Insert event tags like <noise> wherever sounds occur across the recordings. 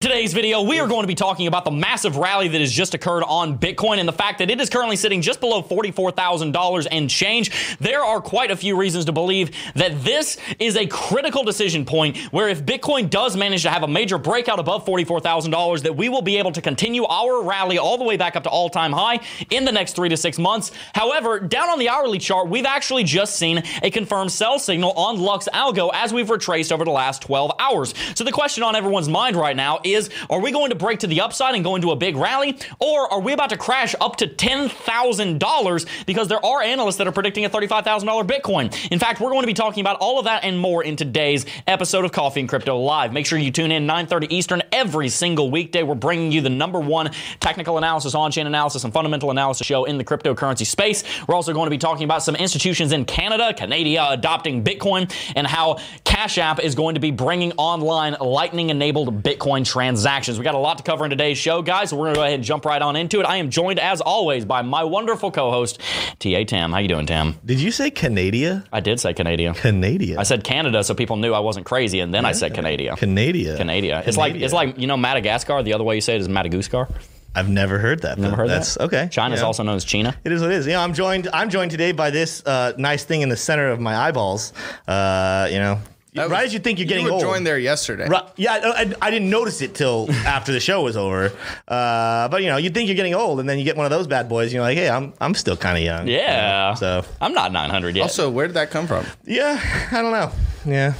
Today's video, we are going to be talking about the massive rally that has just occurred on Bitcoin and the fact that it is currently sitting just below $44,000 and change. There are quite a few reasons to believe that this is a critical decision point where if Bitcoin does manage to have a major breakout above $44,000, that we will be able to continue our rally all the way back up to all time high in the next three to six months. However, down on the hourly chart, we've actually just seen a confirmed sell signal on Lux Algo as we've retraced over the last 12 hours. So the question on everyone's mind right now is are we going to break to the upside and go into a big rally, or are we about to crash up to $10,000 because there are analysts that are predicting a $35,000 Bitcoin? In fact, we're going to be talking about all of that and more in today's episode of Coffee and Crypto Live. Make sure you tune in 9:30 Eastern every single weekday. We're bringing you the number one technical analysis, on-chain analysis, and fundamental analysis show in the cryptocurrency space. We're also going to be talking about some institutions in Canada, Canada adopting Bitcoin, and how Cash App is going to be bringing online Lightning-enabled Bitcoin transactions. We got a lot to cover in today's show, guys. So we're going to go ahead and jump right on into it. I am joined, as always, by my wonderful co-host, Ta Tam. How you doing, Tam? Did you say Canada? I did say Canada. Canada. I said Canada so people knew I wasn't crazy, and then I said Canada. Canada. Canada. It's like it's like you know Madagascar. The other way you say it is Madagascar. I've never heard that. Never heard That's that. okay. China's Yeah. also known as China. It is what it is. You know, I'm joined. I'm joined today by this uh, nice thing in the center of my eyeballs. Uh, you know, That right was- as you think you're getting you were old. joined there yesterday. Right, yeah, I, I, I didn't notice it till <laughs> after the show was over. Uh, but you know, you think you're getting old, and then you get one of those bad boys. And you're like, hey, I'm I'm still kind of young. Yeah. So I'm not 900 yet. Also, where did that come from? yeah, I don't know. Yeah,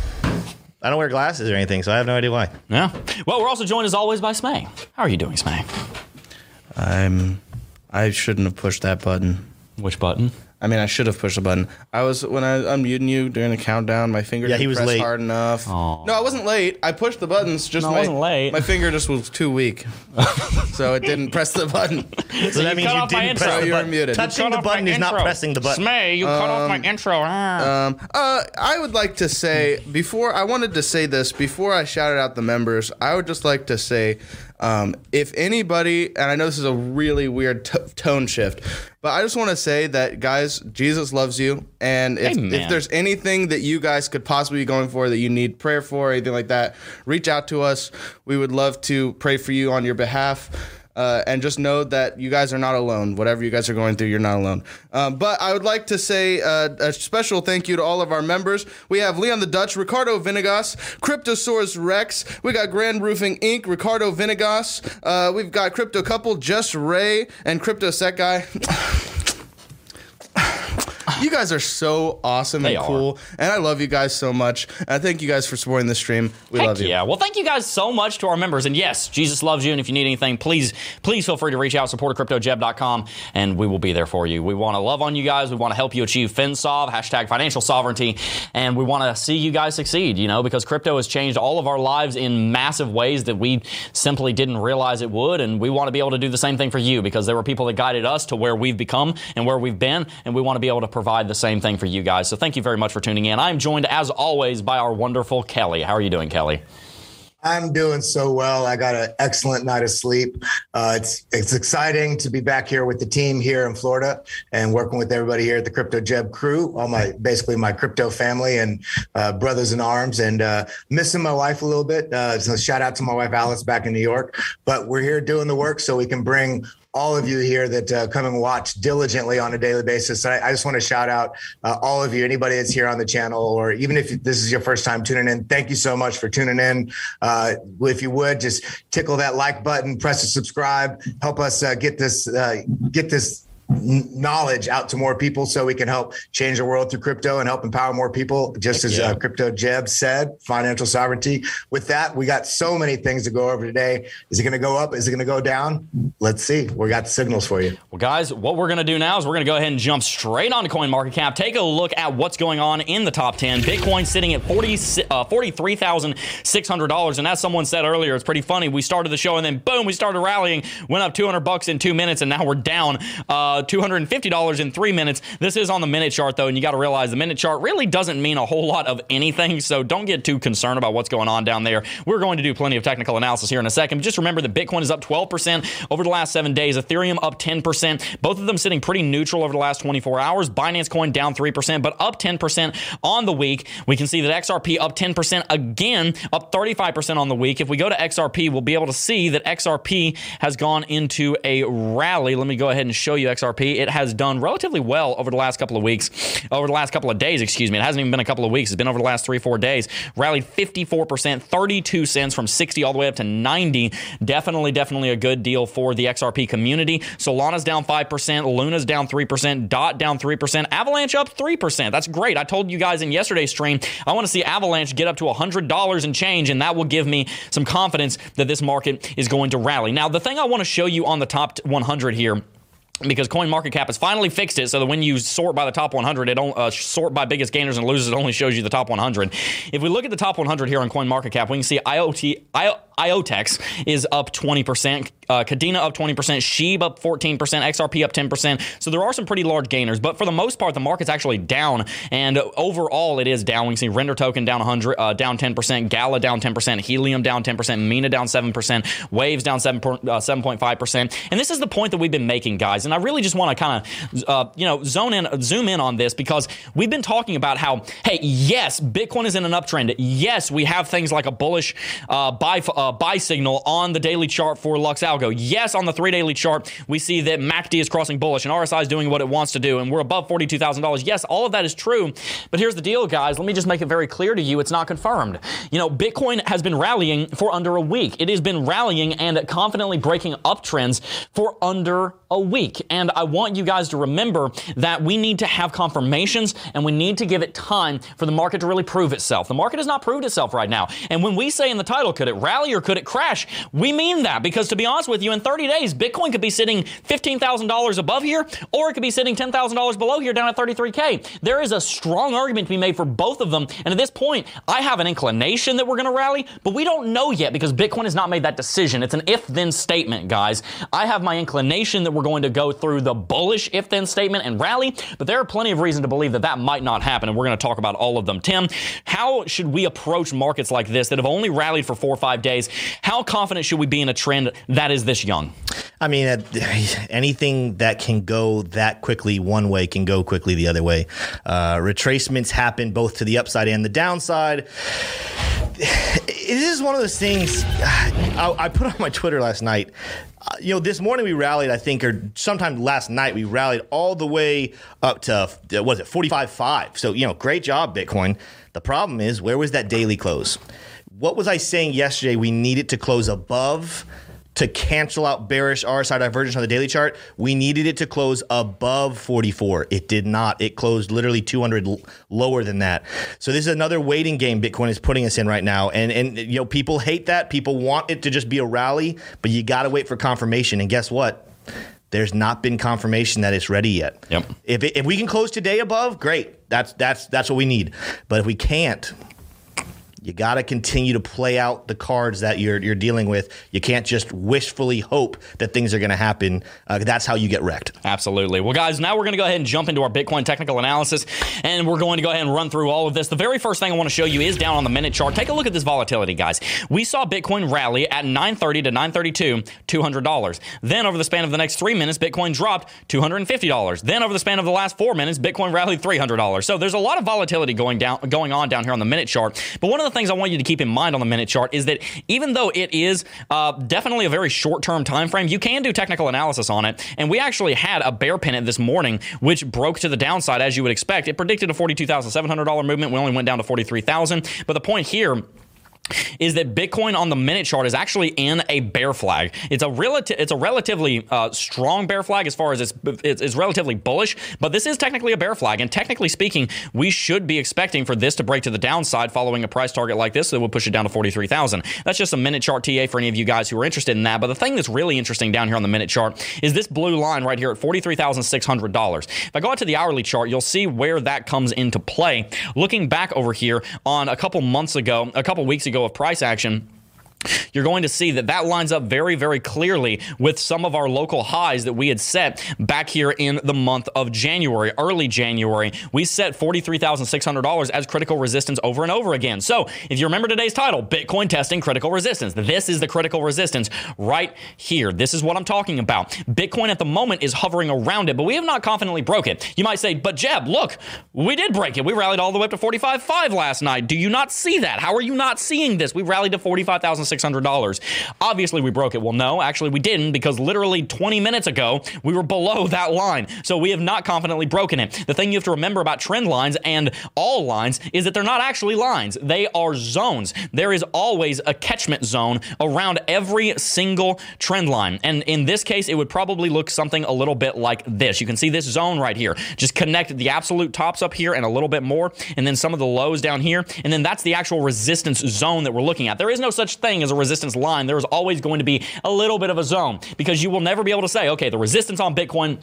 I don't wear glasses or anything, so I have no idea why. yeah. Well, we're also joined as always by Smay. How are you doing, Smay? I'm. I shouldn't have pushed that button. Which button? I mean, I should have pushed the button. I was when I was unmuting you during the countdown. My finger Yeah, didn't he was press late. hard enough. No, I wasn't late. I pushed the buttons. Just No, I wasn't late. My finger just was too weak, so it didn't <laughs> press the button. So that means you didn't intro. press the You're button. muted. Touching Cut the button is not pressing the button. Smay, you cut off my intro. Ah. Um, uh, I would like to say before I wanted to say this before I shouted out the members. I would just like to say, um, if anybody, and I know this is a really weird t- tone shift, but I just want to say that guys, Jesus loves you, and if, Amen. if there's anything that you guys could possibly be going for that you need prayer for, anything like that, reach out to us. We would love to pray for you on your behalf. Uh, and just know that you guys are not alone. Whatever you guys are going through, you're not alone. Um, but I would like to say uh, a special thank you to all of our members. We have Leon the Dutch, Ricardo Vinegas, Cryptosaurus Rex. We got Grand Roofing Inc., Ricardo Vinegas. Uh, we've got Crypto Couple, Just Ray, and Crypto Set Guy. <laughs> <sighs> You guys are so awesome They and are. cool, and I love you guys so much. And I thank you guys for supporting the stream. We Heck love you. yeah. Well, thank you guys so much to our members. And yes, Jesus loves you. And if you need anything, please, please feel free to reach out, support at cryptojeb.com, and we will be there for you. We want to love on you guys. We want to help you achieve FinSov, hashtag financial sovereignty. And we want to see you guys succeed, you know, because crypto has changed all of our lives in massive ways that we simply didn't realize it would. And we want to be able to do the same thing for you because there were people that guided us to where we've become and where we've been. And we want to be able to provide the same thing for you guys. So thank you very much for tuning in. I'm joined, as always, by our wonderful Kelly. How are you doing, Kelly? I'm doing so well. I got an excellent night of sleep. Uh, it's it's exciting to be back here with the team here in Florida and working with everybody here at the Crypto Jeb crew, all my basically my crypto family and uh, brothers in arms, and uh, missing my wife a little bit. Uh, so shout out to my wife Alice back in New York. But we're here doing the work so we can bring all of you here that uh, come and watch diligently on a daily basis. I, I just want to shout out uh, all of you, anybody that's here on the channel, or even if this is your first time tuning in, thank you so much for tuning in. Uh, if you would just tickle that like button, press the subscribe, help us uh, get this uh, get this knowledge out to more people so we can help change the world through crypto and help empower more people just as yeah. uh, crypto jeb said financial sovereignty with that we got so many things to go over today is it going to go up is it going to go down let's see we got the signals for you Well, guys, what we're going to do now is we're going to go ahead and jump straight onto CoinMarketCap. Take a look at what's going on in the top 10. Bitcoin sitting at 40, uh, $43,600. And as someone said earlier, it's pretty funny. We started the show and then boom, we started rallying, went up 200 bucks in two minutes, and now we're down uh, uh, $250 in three minutes. This is on the minute chart, though, and you got to realize the minute chart really doesn't mean a whole lot of anything, so don't get too concerned about what's going on down there. We're going to do plenty of technical analysis here in a second. But just remember that Bitcoin is up 12% over the last seven days, Ethereum up 10%, both of them sitting pretty neutral over the last 24 hours. Binance Coin down 3%, but up 10% on the week. We can see that XRP up 10% again, up 35% on the week. If we go to XRP, we'll be able to see that XRP has gone into a rally. Let me go ahead and show you XRP. It has done relatively well over the last couple of weeks, over the last couple of days, excuse me. It hasn't even been a couple of weeks. It's been over the last three, four days. Rallied 54%, 32 cents from 60 all the way up to 90. Definitely, definitely a good deal for the XRP community. Solana's down 5%, Luna's down 3%, DOT down 3%, Avalanche up 3%. That's great. I told you guys in yesterday's stream, I want to see Avalanche get up to $100 and change, and that will give me some confidence that this market is going to rally. Now, the thing I want to show you on the top 100 here because CoinMarketCap has finally fixed it so that when you sort by the top 100, it uh, sort by biggest gainers and losers. It only shows you the top 100. If we look at the top 100 here on CoinMarketCap, we can see IoT, I, IOTEX is up 20%, uh, Kadena up 20%, Sheeb up 14%, XRP up 10%. So there are some pretty large gainers, but for the most part, the market's actually down, and overall, it is down. We see Render Token down 100, uh, down 10%, Gala down 10%, Helium down 10%, Mina down 7%, Waves down 7, uh, 7.5%. And this is the point that we've been making, guys. And I really just want to kind of, uh, you know, zone in, zoom in on this because we've been talking about how, hey, yes, Bitcoin is in an uptrend. Yes, we have things like a bullish uh, buy. Uh, uh, buy signal on the daily chart for Lux Algo. Yes, on the three daily chart, we see that MACD is crossing bullish and RSI is doing what it wants to do, and we're above $42,000. Yes, all of that is true. But here's the deal, guys. Let me just make it very clear to you it's not confirmed. You know, Bitcoin has been rallying for under a week. It has been rallying and confidently breaking uptrends for under a week. And I want you guys to remember that we need to have confirmations and we need to give it time for the market to really prove itself. The market has not proved itself right now. And when we say in the title, could it rally or could it crash? We mean that because to be honest with you, in 30 days, Bitcoin could be sitting $15,000 above here or it could be sitting $10,000 below here down at 33K. There is a strong argument to be made for both of them. And at this point, I have an inclination that we're going to rally, but we don't know yet because Bitcoin has not made that decision. It's an if then statement, guys. I have my inclination that we're going to go through the bullish if then statement and rally, but there are plenty of reason to believe that that might not happen, and we're going to talk about all of them. Tim, how should we approach markets like this that have only rallied for four or five days? How confident should we be in a trend that is this young? I mean, <laughs> anything that can go that quickly one way can go quickly the other way. Uh, retracements happen both to the upside and the downside. <sighs> This is one of those things. <sighs> I, I put on my Twitter last night uh, you know, this morning we rallied, I think, or sometime last night we rallied all the way up to, uh, what was it, 45.5. So, you know, great job, Bitcoin. The problem is, where was that daily close? What was I saying yesterday we needed to close above? to cancel out bearish RSI divergence on the daily chart, we needed it to close above 44. It did not. It closed literally 200 l- lower than that. So this is another waiting game Bitcoin is putting us in right now. And and you know people hate that. People want it to just be a rally, but you got to wait for confirmation. And guess what? There's not been confirmation that it's ready yet. Yep. If, it, if we can close today above, great. That's that's that's what we need. But if we can't, you got to continue to play out the cards that you're you're dealing with. You can't just wishfully hope that things are going to happen. Uh, that's how you get wrecked. Absolutely. Well, guys, now we're going to go ahead and jump into our Bitcoin technical analysis, and we're going to go ahead and run through all of this. The very first thing I want to show you is down on the minute chart. Take a look at this volatility, guys. We saw Bitcoin rally at 9:30 to 9:32, $200. Then over the span of the next three minutes, Bitcoin dropped $250. Then over the span of the last four minutes, Bitcoin rallied $300. So there's a lot of volatility going down going on down here on the minute chart. But one of the things I want you to keep in mind on the minute chart is that even though it is uh, definitely a very short term time frame, you can do technical analysis on it. And we actually had a bear pennant this morning, which broke to the downside as you would expect. It predicted a $42,700 movement. We only went down to 43,000. But the point here is that Bitcoin on the minute chart is actually in a bear flag. It's a relative, it's a relatively uh, strong bear flag as far as it's, it's, it's relatively bullish, but this is technically a bear flag. And technically speaking, we should be expecting for this to break to the downside following a price target like this that would push it down to 43,000. That's just a minute chart TA for any of you guys who are interested in that. But the thing that's really interesting down here on the minute chart is this blue line right here at $43,600. If I go out to the hourly chart, you'll see where that comes into play. Looking back over here on a couple months ago, a couple weeks ago, of price action you're going to see that that lines up very, very clearly with some of our local highs that we had set back here in the month of January, early January. We set $43,600 as critical resistance over and over again. So if you remember today's title, Bitcoin testing critical resistance, this is the critical resistance right here. This is what I'm talking about. Bitcoin at the moment is hovering around it, but we have not confidently broke it. You might say, but Jeb, look, we did break it. We rallied all the way up to 45.5 last night. Do you not see that? How are you not seeing this? We rallied to 45,000. $600. Obviously, we broke it. Well, no, actually, we didn't because literally 20 minutes ago, we were below <laughs> that line. So we have not confidently broken it. The thing you have to remember about trend lines and all lines is that they're not actually lines, they are zones. There is always a catchment zone around every single trend line. And in this case, it would probably look something a little bit like this. You can see this zone right here. Just connect the absolute tops up here and a little bit more, and then some of the lows down here. And then that's the actual resistance zone that we're looking at. There is no such thing thing as a resistance line, there's always going to be a little bit of a zone because you will never be able to say, okay, the resistance on Bitcoin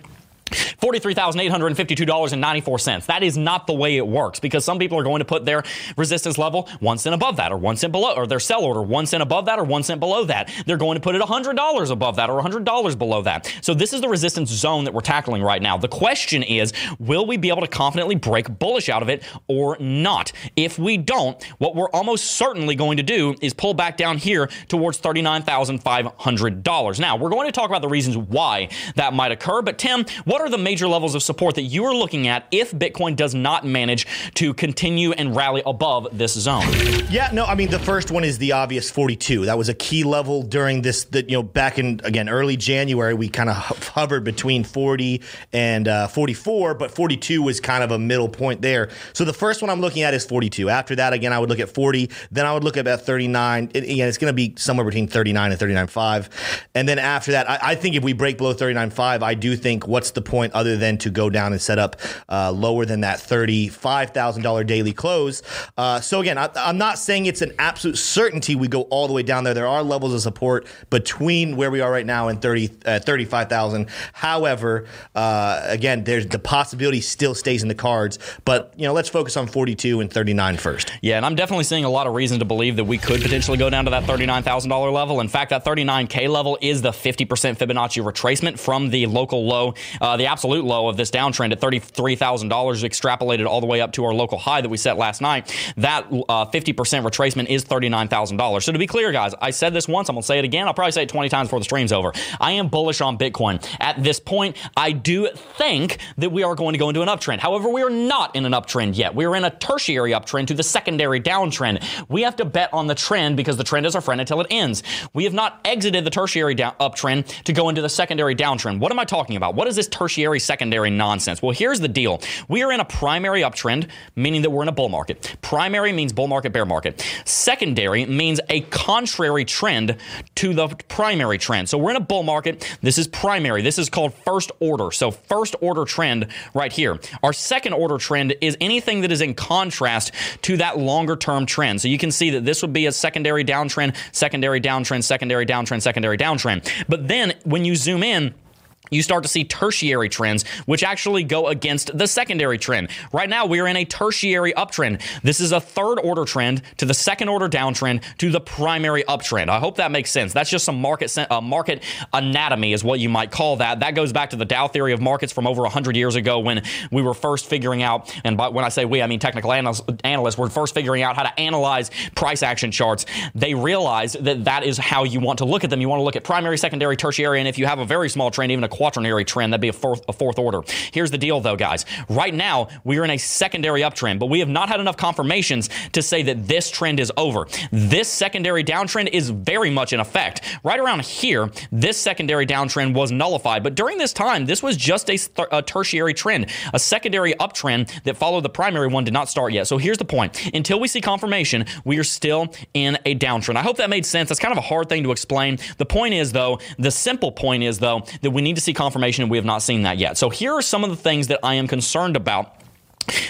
$43,852.94. That is not the way it works because some people are going to put their resistance level one cent above that or one cent below, or their sell order one cent above that or one cent below that. They're going to put it $100 above that or $100 below that. So this is the resistance zone that we're tackling right now. The question is, will we be able to confidently break bullish out of it or not? If we don't, what we're almost certainly going to do is pull back down here towards $39,500. Now, we're going to talk about the reasons why that might occur, but Tim, what are the major levels of support that you are looking at if Bitcoin does not manage to continue and rally above this zone? Yeah, no, I mean the first one is the obvious 42. That was a key level during this. That you know, back in again early January, we kind of hovered between 40 and uh, 44, but 42 was kind of a middle point there. So the first one I'm looking at is 42. After that, again, I would look at 40. Then I would look at about 39. It, again, it's going to be somewhere between 39 and 39.5. And then after that, I, I think if we break below 39.5, I do think what's the point other than to go down and set up uh, lower than that $35,000 daily close. Uh, so again, I, am not saying it's an absolute certainty we go all the way down there. There are levels of support between where we are right now and 30, uh, 35,000. However, uh, again, there's the possibility still stays in the cards, but you know, let's focus on 42 and 39 first. Yeah, and I'm definitely seeing a lot of reason to believe that we could potentially go down to that $39,000 level. In fact, that 39K level is the 50% Fibonacci retracement from the local low. Uh, the absolute low of this downtrend at $33,000 extrapolated all the way up to our local high that we set last night. That uh, 50% retracement is $39,000. So to be clear, guys, I said this once. I'm going to say it again. I'll probably say it 20 times before the stream's over. I am bullish on Bitcoin. At this point, I do think that we are going to go into an uptrend. However, we are not in an uptrend yet. We are in a tertiary uptrend to the secondary downtrend. We have to bet on the trend because the trend is our friend until it ends. We have not exited the tertiary down, uptrend to go into the secondary downtrend. What am I talking about? What is this tertiary secondary nonsense. Well, here's the deal. We are in a primary uptrend, meaning that we're in a bull market. Primary means bull market, bear market. Secondary means a contrary trend to the primary trend. So we're in a bull market. This is primary. This is called first order. So first order trend right here. Our second order trend is anything that is in contrast to that longer term trend. So you can see that this would be a secondary downtrend, secondary downtrend, secondary downtrend, secondary downtrend. But then when you zoom in, you start to see tertiary trends, which actually go against the secondary trend. Right now, we are in a tertiary uptrend. This is a third order trend to the second order downtrend to the primary uptrend. I hope that makes sense. That's just some market uh, market anatomy, is what you might call that. That goes back to the Dow theory of markets from over 100 years ago when we were first figuring out, and by, when I say we, I mean technical analysts, analysts were first figuring out how to analyze price action charts. They realized that that is how you want to look at them. You want to look at primary, secondary, tertiary, and if you have a very small trend, even a quaternary trend. That'd be a fourth, a fourth order. Here's the deal, though, guys. Right now, we are in a secondary uptrend, but we have not had enough confirmations to say that this trend is over. This secondary downtrend is very much in effect. Right around here, this secondary downtrend was nullified, but during this time, this was just a, th- a tertiary trend. A secondary uptrend that followed the primary one did not start yet. So here's the point. Until we see confirmation, we are still in a downtrend. I hope that made sense. That's kind of a hard thing to explain. The point is, though, the simple point is, though, that we need to see confirmation, and we have not seen that yet. So here are some of the things that I am concerned about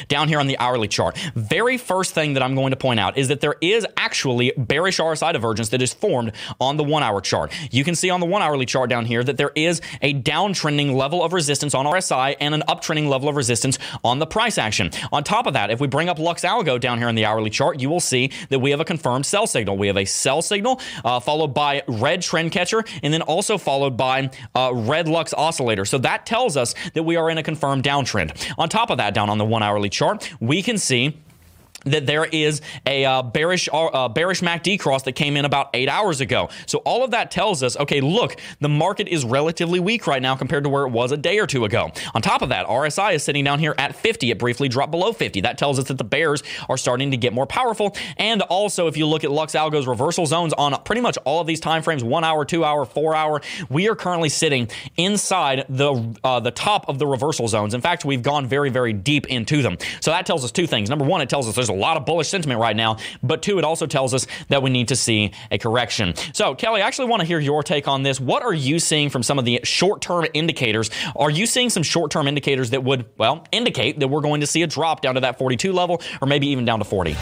down here on the hourly chart. Very first thing that I'm going to point out is that there is actually bearish RSI divergence that is formed on the one hour chart. You can see on the one hourly chart down here that there is a downtrending level of resistance on RSI and an uptrending level of resistance on the price action. On top of that, if we bring up Lux Algo down here in the hourly chart, you will see that we have a confirmed sell signal. We have a sell signal uh, followed by red trend catcher and then also followed by uh, red Lux oscillator. So that tells us that we are in a confirmed downtrend. On top of that, down on the one hourly chart, we can see that there is a uh, bearish uh, bearish MACD cross that came in about eight hours ago. So all of that tells us, okay, look, the market is relatively weak right now compared to where it was a day or two ago. On top of that, RSI is sitting down here at 50. It briefly dropped below 50. That tells us that the bears are starting to get more powerful. And also, if you look at Lux Algo's reversal zones on pretty much all of these time frames, one hour, two hour, four hour, we are currently sitting inside the uh, the top of the reversal zones. In fact, we've gone very, very deep into them. So that tells us two things. Number one, it tells us there's a lot of bullish sentiment right now. But two, it also tells us that we need to see a correction. So, Kelly, I actually want to hear your take on this. What are you seeing from some of the short term indicators? Are you seeing some short term indicators that would, well, indicate that we're going to see a drop down to that 42 level or maybe even down to 40?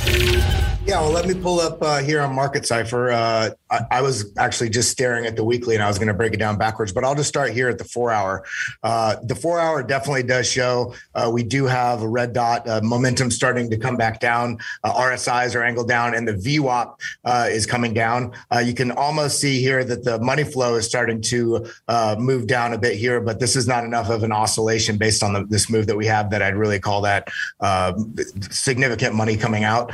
Yeah, well, let me pull up uh, here on Market Cipher. Uh, I, I, was actually just staring at the weekly, and I was going to break it down backwards, but I'll just start here at the four hour. Uh, the four hour definitely does show uh, we do have a red dot uh, momentum starting to come back down. Uh, RSIs are angled down, and the VWAP uh, is coming down. Uh, you can almost see here that the money flow is starting to uh, move down a bit here, but this is not enough of an oscillation based on the, this move that we have that I'd really call that um, significant money coming out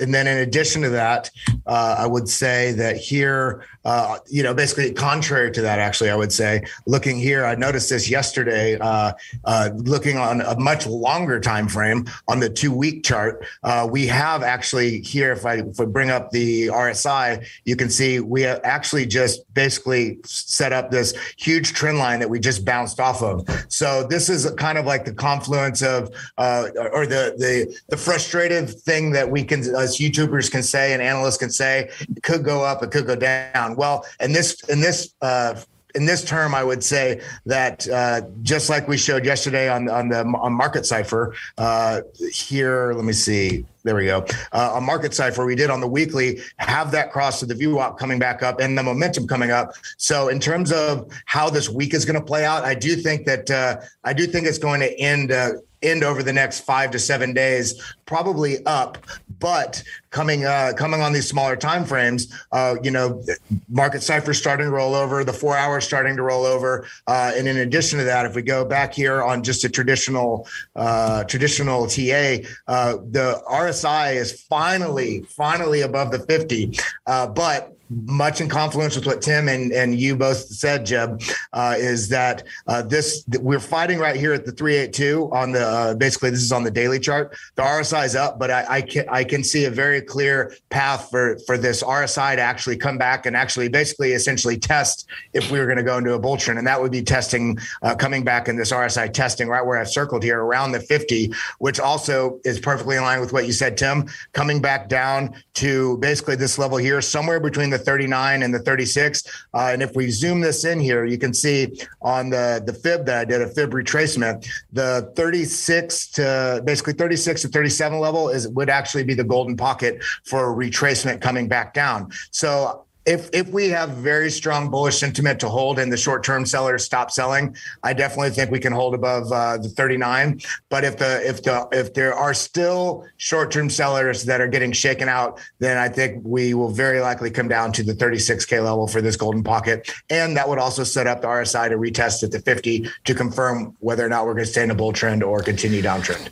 and then in addition to that, uh, I would say that here, uh, you know, basically contrary to that, actually, I would say, looking here, I noticed this yesterday, uh, uh looking on a much longer time frame on the two week chart, uh, we have actually here, if I, if I bring up the RSI, you can see we actually just basically set up this huge trend line that we just bounced off of. So this is kind of like the confluence of, uh, or the the the frustrated thing that we can as YouTubers can say and analysts can say it could go up, it could go down. Well, in this in this uh, in this term, I would say that uh, just like we showed yesterday on on the on Market Cipher, uh, here, let me see. There we go. Uh, on Market Cipher, we did on the weekly have that cross to the VWAP coming back up and the momentum coming up. So, in terms of how this week is going to play out, I do think that uh, I do think it's going to end uh, end over the next five to seven days, probably up. But coming uh, coming on these smaller time frames, uh, you know, market cipher starting to roll over, the four hours starting to roll over, uh, and in addition to that, if we go back here on just a traditional uh, traditional TA, uh, the RSI is finally finally above the fifty, uh, but much in confluence with what Tim and, and you both said, Jeb, uh, is that uh, this we're fighting right here at the 382 on the uh, basically this is on the daily chart. The RSI is up, but I, I, can I can see a very clear path for for this RSI to actually come back and actually basically essentially test if we were going to go into a bull trend, and that would be testing uh, coming back in this RSI testing right where I've circled here around the 50, which also is perfectly in line with what you said, Tim, coming back down to basically this level here, somewhere between the 39 and the 36. Uh, and if we zoom this in here, you can see on the, the fib that I did a fib retracement, the 36 to basically 36 to 37 level is would actually be the golden pocket for retracement coming back down. So if if we have very strong bullish sentiment to hold and the short term sellers stop selling, I definitely think we can hold above uh, the 39. But if the if the if there are still short term sellers that are getting shaken out, then I think we will very likely come down to the 36k level for this golden pocket, and that would also set up the RSI to retest at the 50 to confirm whether or not we're going to stay in a bull trend or continue downtrend.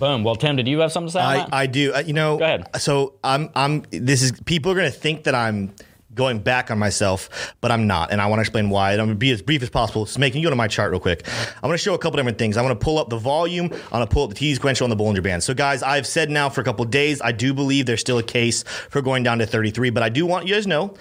Boom. Well, Tim, did you have something to say? I, I do. Uh, you know, go ahead. So I'm I'm. This is people are going to think that I'm going back on myself, but I'm not. And I want to explain why. And I'm going to be as brief as possible. So, making you go to my chart real quick. I'm going to show a couple different things. I'm going to pull up the volume. I'm going to pull up the T sequential on the Bollinger Band. So, guys, I've said now for a couple days, I do believe there's still a case for going down to 33, but I do want you guys to know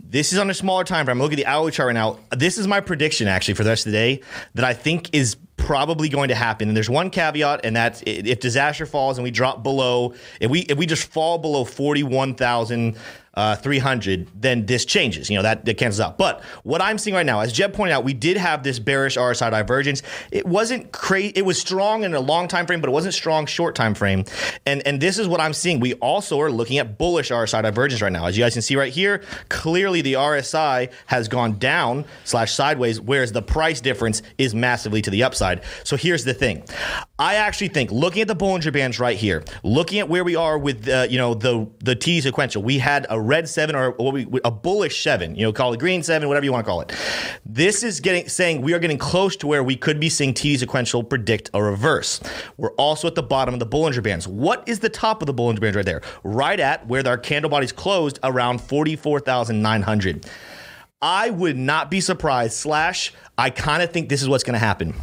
this is on a smaller time frame. I'm at the hourly chart right now. This is my prediction, actually, for the rest of the day that I think is probably going to happen. And there's one caveat, and that's if disaster falls and we drop below, if we if we just fall below 41,000 uh, 300, then this changes. You know, that, that cancels out. But what I'm seeing right now, as Jeb pointed out, we did have this bearish RSI divergence. It wasn't crazy. It was strong in a long time frame, but it wasn't strong short time frame. And and this is what I'm seeing. We also are looking at bullish RSI divergence right now. As you guys can see right here, clearly the RSI has gone down slash sideways, whereas the price difference is massively to the upside. So here's the thing. I actually think looking at the Bollinger Bands right here, looking at where we are with uh, you know the the T sequential, we had a red seven or what we a bullish seven, you know, call it green seven, whatever you want to call it. This is getting saying we are getting close to where we could be seeing TD sequential predict a reverse. We're also at the bottom of the Bollinger Bands. What is the top of the Bollinger Bands right there? Right at where our candle bodies closed around 44,900. I would not be surprised, slash, I kind of think this is what's going to happen.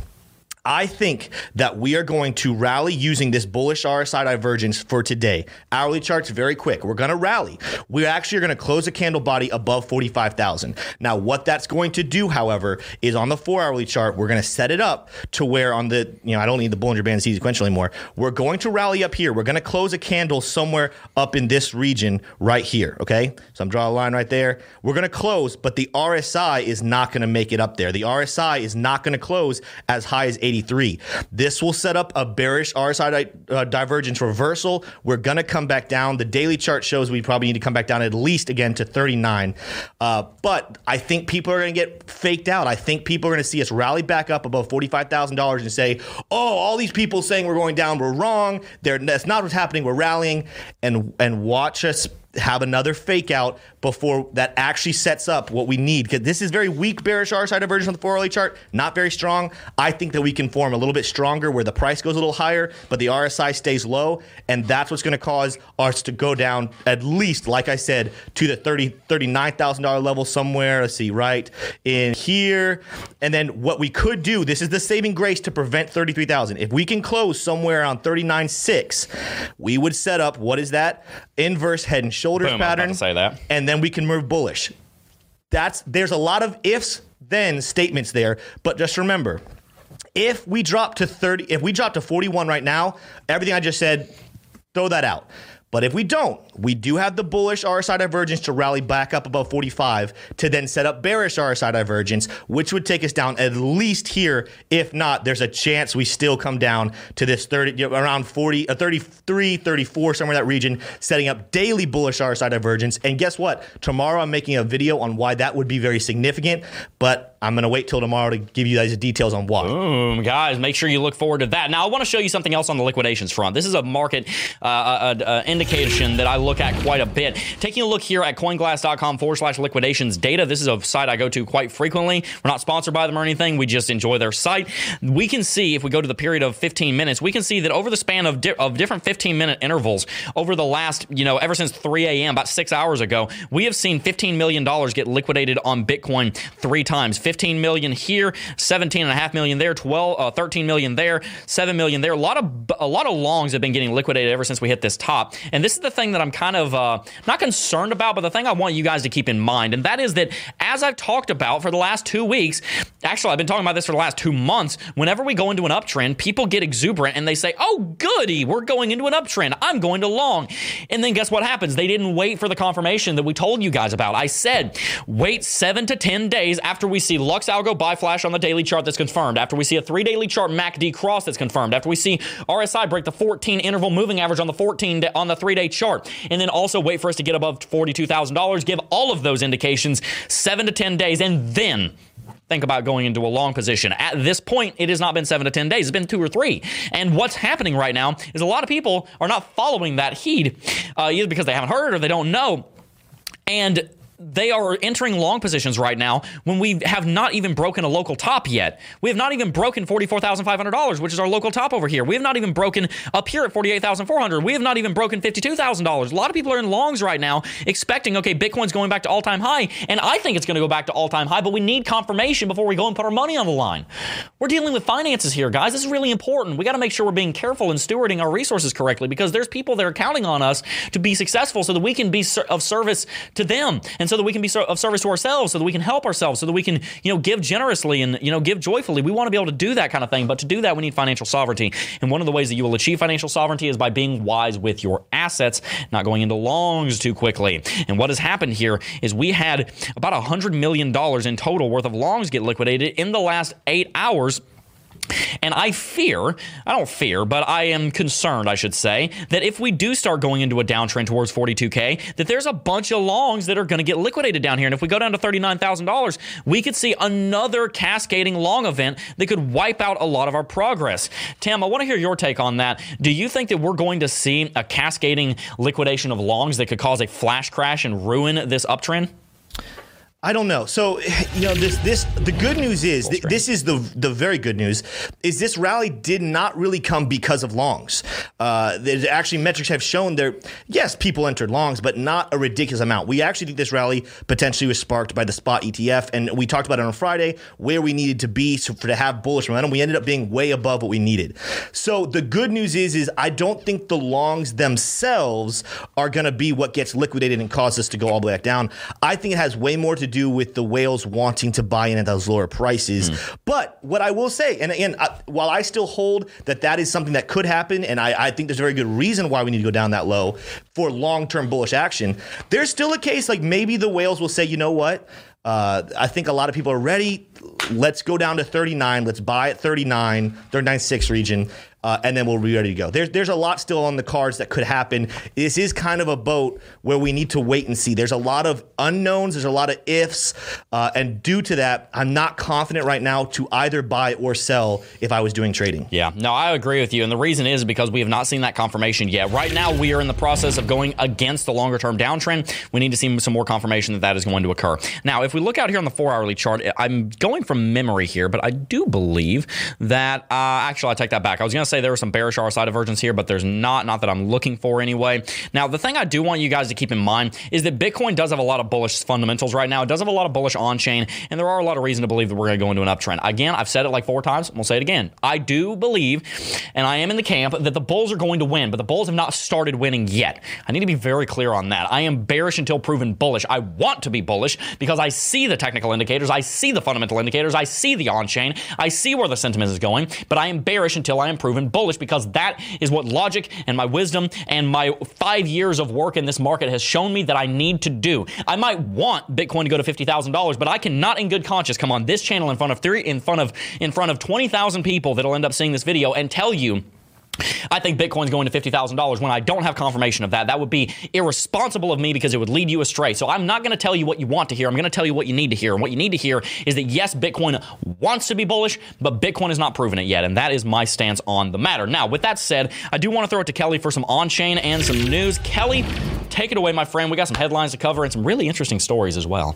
I think that we are going to rally using this bullish RSI divergence for today. Hourly charts very quick. We're going to rally. We actually are going to close a candle body above 45,000. Now, what that's going to do, however, is on the four hourly chart, we're going to set it up to where on the, you know, I don't need the Bollinger Band sequential anymore. We're going to rally up here. We're going to close a candle somewhere up in this region right here. Okay. So I'm drawing a line right there. We're going to close, but the RSI is not going to make it up there. The RSI is not going to close as high as 83. This will set up a bearish RSI di- uh, divergence reversal. We're going to come back down. The daily chart shows we probably need to come back down at least again to 39. Uh, but I think people are going to get faked out. I think people are going to see us rally back up above $45,000 and say, oh, all these people saying we're going down were wrong. They're, that's not what's happening. We're rallying. And, and watch us have another fake out before that actually sets up what we need. Because this is very weak bearish RSI divergence on the 4 hourly chart, not very strong. I think that we can form a little bit stronger where the price goes a little higher, but the RSI stays low. And that's what's going to cause us to go down at least, like I said, to the 30, $39,000 level somewhere. Let's see, right in here. And then what we could do, this is the saving grace to prevent 33,000. If we can close somewhere around 39.6, we would set up, what is that? Inverse head and shoulders Boom, I was about pattern. say that. And then we can move bullish. That's there's a lot of ifs then statements there, but just remember, if we drop to 30, if we drop to 41 right now, everything I just said, throw that out. But if we don't, we do have the bullish RSI divergence to rally back up above 45 to then set up bearish RSI divergence, which would take us down at least here. If not, there's a chance we still come down to this 30, around 40, uh, 33, 34, somewhere in that region, setting up daily bullish RSI divergence. And guess what? Tomorrow I'm making a video on why that would be very significant, but I'm going to wait till tomorrow to give you guys the details on why. Boom, guys, make sure you look forward to that. Now, I want to show you something else on the liquidations front. This is a market uh, uh, uh, indication that I look at quite a bit. Taking a look here at coinglass.com forward slash liquidations data. This is a site I go to quite frequently. We're not sponsored by them or anything. We just enjoy their site. We can see, if we go to the period of 15 minutes, we can see that over the span of, di- of different 15 minute intervals, over the last, you know, ever since 3 a.m., about six hours ago, we have seen $15 million get liquidated on Bitcoin three times. 15 million here, 17 and a half million there, 12, uh, 13 million there, 7 million there. A lot of a lot of longs have been getting liquidated ever since we hit this top. And this is the thing that I'm kind of uh, not concerned about, but the thing I want you guys to keep in mind, and that is that as I've talked about for the last two weeks, actually I've been talking about this for the last two months. Whenever we go into an uptrend, people get exuberant and they say, "Oh, goody, we're going into an uptrend. I'm going to long." And then guess what happens? They didn't wait for the confirmation that we told you guys about. I said, wait seven to ten days after we see Lux Algo buy flash on the daily chart that's confirmed, after we see a three daily chart MACD cross that's confirmed, after we see RSI break the 14 interval moving average on the 14 da- on the three day chart, and then also wait for us to get above $42,000. Give all of those indications seven to 10 days, and then think about going into a long position. At this point, it has not been seven to 10 days, it's been two or three. And what's happening right now is a lot of people are not following that heed, uh, either because they haven't heard or they don't know. And they are entering long positions right now when we have not even broken a local top yet. We have not even broken $44,500, which is our local top over here. We have not even broken up here at 48,400. We have not even broken $52,000. A lot of people are in longs right now expecting, okay, Bitcoin's going back to all time high. And I think it's going to go back to all time high, but we need confirmation before we go and put our money on the line. We're dealing with finances here, guys. This is really important. We got to make sure we're being careful and stewarding our resources correctly because there's people that are counting on us to be successful so that we can be of service to them. And so that we can be of service to ourselves, so that we can help ourselves, so that we can, you know, give generously and, you know, give joyfully. We want to be able to do that kind of thing. But to do that, we need financial sovereignty. And one of the ways that you will achieve financial sovereignty is by being wise with your assets, not going into longs too quickly. And what has happened here is we had about $100 million in total worth of longs get liquidated in the last eight hours. And I fear, I don't fear, but I am concerned, I should say, that if we do start going into a downtrend towards 42K, that there's a bunch of longs that are going to get liquidated down here. And if we go down to $39,000, we could see another cascading long event that could wipe out a lot of our progress. Tim, I want to hear your take on that. Do you think that we're going to see a cascading liquidation of longs that could cause a flash crash and ruin this uptrend? I don't know. So, <sighs> you know, this this the good news is th- this is the the very good news is this rally did not really come because of longs. Uh, there's actually metrics have shown there. Yes, people entered longs, but not a ridiculous amount. We actually think this rally potentially was sparked by the spot ETF, and we talked about it on Friday where we needed to be so for to have bullish momentum. We ended up being way above what we needed. So the good news is is I don't think the longs themselves are going to be what gets liquidated and cause us to go all the way back down. I think it has way more to do with the whales wanting to buy in at those lower prices. Mm. But what I will say, and again, I, while I still hold that that is something that could happen, and I, I think there's a very good reason why we need to go down that low for long term bullish action, there's still a case like maybe the whales will say, you know what? Uh, I think a lot of people are ready. Let's go down to 39. Let's buy at 39, 39.6 region uh, and then we'll be ready to go. There's there's a lot still on the cards that could happen. This is kind of a boat where we need to wait and see. There's a lot of unknowns. There's a lot of ifs, uh, and due to that, I'm not confident right now to either buy or sell if I was doing trading. Yeah, no, I agree with you, and the reason is because we have not seen that confirmation yet. Right now, we are in the process of going against the longer term downtrend. We need to see some more confirmation that that is going to occur. Now, if we look out here on the four hourly chart, I'm going from memory here, but I do believe that uh, actually I take that back. I was going to say there were some bearish RSI divergence here, but there's not, not that I'm looking for anyway. Now, the thing I do want you guys to keep in mind is that Bitcoin does have a lot of bullish fundamentals right now. It does have a lot of bullish on chain, and there are a lot of reason to believe that we're going to go into an uptrend. Again, I've said it like four times. We'll say it again. I do believe, and I am in the camp that the Bulls are going to win, but the Bulls have not started winning yet. I need to be very clear on that. I am bearish until proven bullish. I want to be bullish because I see the technical indicators, I see the fundamental indicators, I see the on chain, I see where the sentiment is going, but I am bearish until I am proven bullish because that is what logic and my wisdom and my five years of work in this market has shown me that I need to do. I might want Bitcoin to go to fifty thousand dollars, but I cannot, in good conscience, come on this channel in front of three, in front of in front of twenty thousand people that'll end up seeing this video and tell you I think Bitcoin's going to $50,000 when I don't have confirmation of that. That would be irresponsible of me because it would lead you astray. So I'm not going to tell you what you want to hear. I'm going to tell you what you need to hear. And what you need to hear is that yes, Bitcoin wants to be bullish, but Bitcoin has not proven it yet. And that is my stance on the matter. Now, with that said, I do want to throw it to Kelly for some on chain and some news. Kelly, take it away, my friend. We got some headlines to cover and some really interesting stories as well.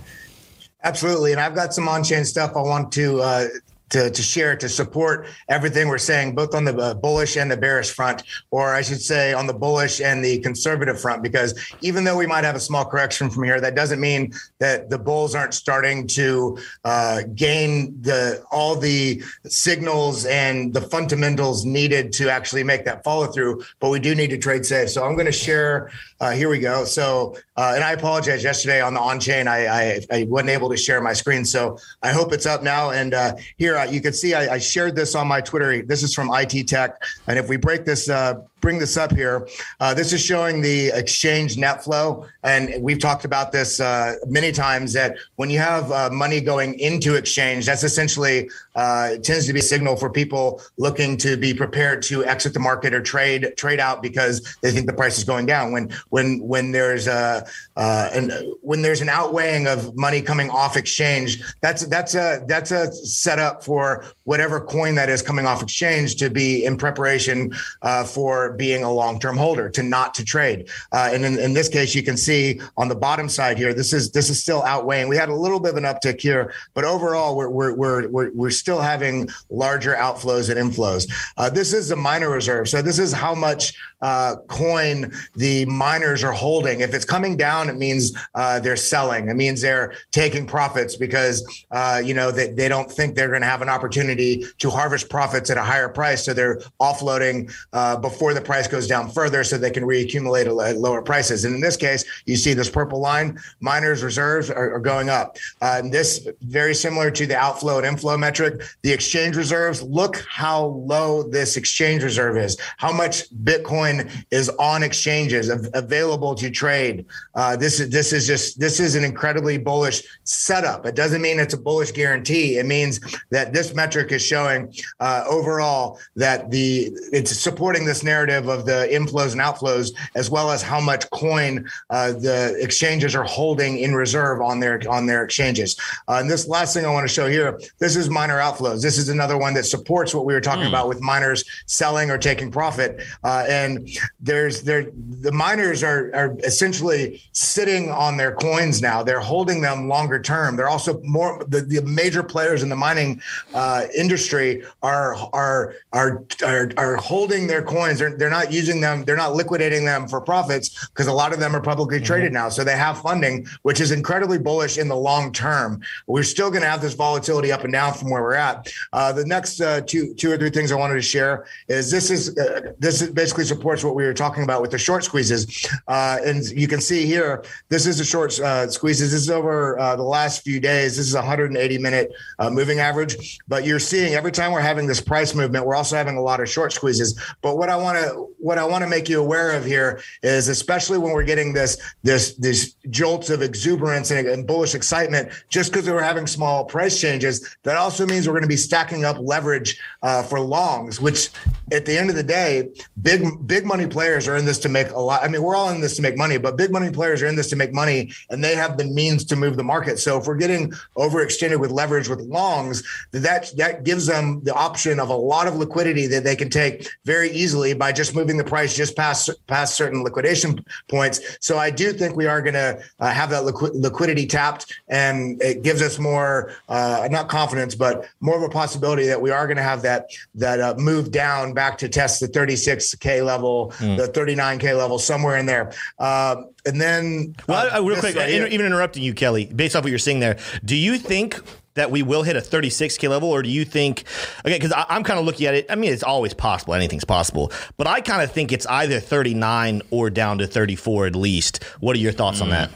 Absolutely. And I've got some on chain stuff I want to uh, to, to share to support everything we're saying, both on the uh, bullish and the bearish front, or I should say on the bullish and the conservative front, because even though we might have a small correction from here, that doesn't mean that the bulls aren't starting to uh, gain the all the signals and the fundamentals needed to actually make that follow through. But we do need to trade safe. So I'm going to share. Uh, here we go. So, uh, and I apologize yesterday on the on chain. I, I, I wasn't able to share my screen, so I hope it's up now. And uh, here you can see I, I, shared this on my Twitter. This is from IT Tech, and if we break this uh, bring this up here. Uh, this is showing the exchange net flow. And we've talked about this uh, many times that when you have uh, money going into exchange, that's essentially uh, tends to be a signal for people looking to be prepared to exit the market or trade trade out because they think the price is going down. When when when there's a uh, an, when there's an outweighing of money coming off exchange, that's that's a that's a setup for whatever coin that is coming off exchange to be in preparation uh, for being a long-term holder to not to trade. Uh, and in, in, this case, you can see on the bottom side here, this is this is still outweighing. We had a little bit of an uptick here, but overall, we're we're we're we're, we're still having larger outflows and inflows. Uh, this is the miner reserve, so this is how much uh, coin the miners are holding. If it's coming down, it means uh, they're selling. It means they're taking profits because uh, you know they, they don't think they're going to have an opportunity to harvest profits at a higher price, so they're offloading uh, before the price goes down further so they can reaccumulate at lower prices. And in this case, you see this purple line, miners reserves are, are going up. Uh, this very similar to the outflow and inflow metric. The exchange reserves, look how low this exchange reserve is, how much Bitcoin is on exchanges available to trade. Uh, this is this is just this is an incredibly bullish setup. It doesn't mean it's a bullish guarantee. It means that this metric is showing uh, overall that the it's supporting this narrative of the inflows and outflows as well as how much coin uh, the exchanges are holding in reserve on their on their exchanges. Uh, and this last thing I want to show here, this is miner outflows. This is another one that supports what we were talking mm. about with miners selling or taking profit. Uh, and there's there the miners are are essentially sitting on their coins now. They're holding them longer term. They're also more the, the major players in the mining uh, industry are are are are, are holding their coins. They're, they're not using them. They're not liquidating them for profits because a lot of them are publicly mm-hmm. traded now. So they have funding, which is incredibly bullish in the long term. We're still going to have this volatility up and down from where we're at. Uh, the next uh, two two or three things I wanted to share is this is uh, this is basically supports what we were talking about with the short squeezes, uh, and you can see here this is the short uh, squeezes. This is over uh, the last few days. This is a 180 minute moving average, but you're seeing every time we're having this price movement, we're also having a lot of short squeezes. But what I want to what I want to make you aware of here is, especially when we're getting this this these jolts of exuberance and, and bullish excitement, just because we're having small price changes, that also means we're going to be stacking up leverage uh, for longs. Which, at the end of the day, big big money players are in this to make a lot. I mean, we're all in this to make money, but big money players are in this to make money, and they have the means to move the market. So if we're getting overextended with leverage with longs, that that gives them the option of a lot of liquidity that they can take very easily by just moving the price just past past certain liquidation points. So I do think we are going to uh, have that liqu- liquidity tapped, and it gives us more uh, not confidence, but more of a possibility that we are going to have that that uh, move down back to test the 36k level, mm. the 39k level, somewhere in there. Uh, and then, well, uh, real quick, even interrupting you, Kelly, based off what you're seeing there, do you think that we will hit a 36K level, or do you think, okay, because I'm kind of looking at it, I mean, it's always possible, anything's possible, but I kind of think it's either 39 or down to 34 at least. What are your thoughts mm. on that?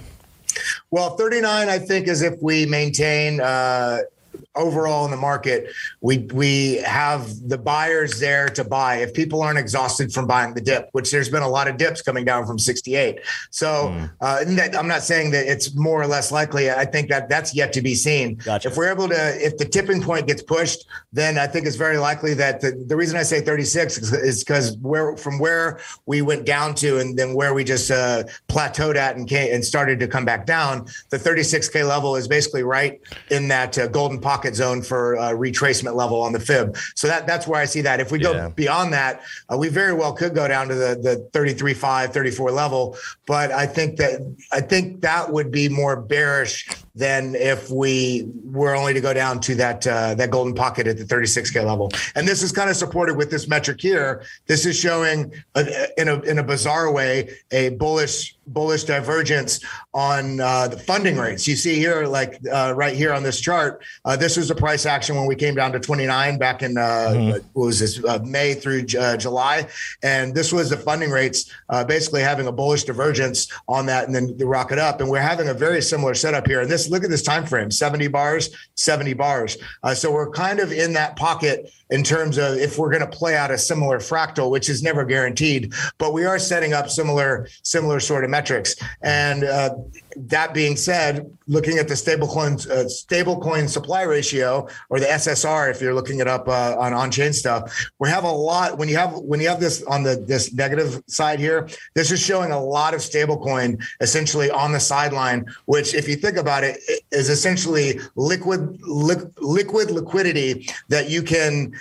Well, 39, I think, is if we maintain uh, overall in the market, we we have the buyers there to buy. If people aren't exhausted from buying the dip, which there's been a lot of dips coming down from 68. So mm. uh, that, I'm not saying that it's more or less likely. I think that that's yet to be seen. Gotcha. If we're able to, if the tipping point gets pushed, then I think it's very likely that the, the reason I say 36 is because where from where we went down to and then where we just uh, plateaued at and came, and started to come back down, the 36k level is basically right in that uh, golden pocket pocket zone for uh, retracement level on the fib. So that that's where I see that. If we go yeah. beyond that, uh, we very well could go down to the the 33.5, 34 level. But I think that I think that would be more bearish than if we were only to go down to that uh, that golden pocket at the 36k level. And this is kind of supported with this metric here. This is showing a, in a in a bizarre way a bullish bullish divergence on uh, the funding rates. You see here, like uh, right here on this chart, uh, this was the price action when we came down to 29 back in uh, mm-hmm. what was this uh, May through uh, July, and this was the funding rates basically having a bullish divergence on that, and then they rock it up. And we're having a very similar setup here. And this, look at this time frame: 70 bars, 70 bars. so we're kind of in that pocket in terms of if we're going to play out a similar fractal, which is never guaranteed, but we are setting up similar similar sort of metrics. And uh, that being said, looking at the stablecoin uh, stablecoin supply ratio or the SSR, if you're looking it up uh, on on chain stuff, we have a lot. When you have when you have this on the this negative side here, this is showing a lot of stablecoin essentially on the sideline. Which, if you think about it, is essentially liquid li- liquid liquidity that you can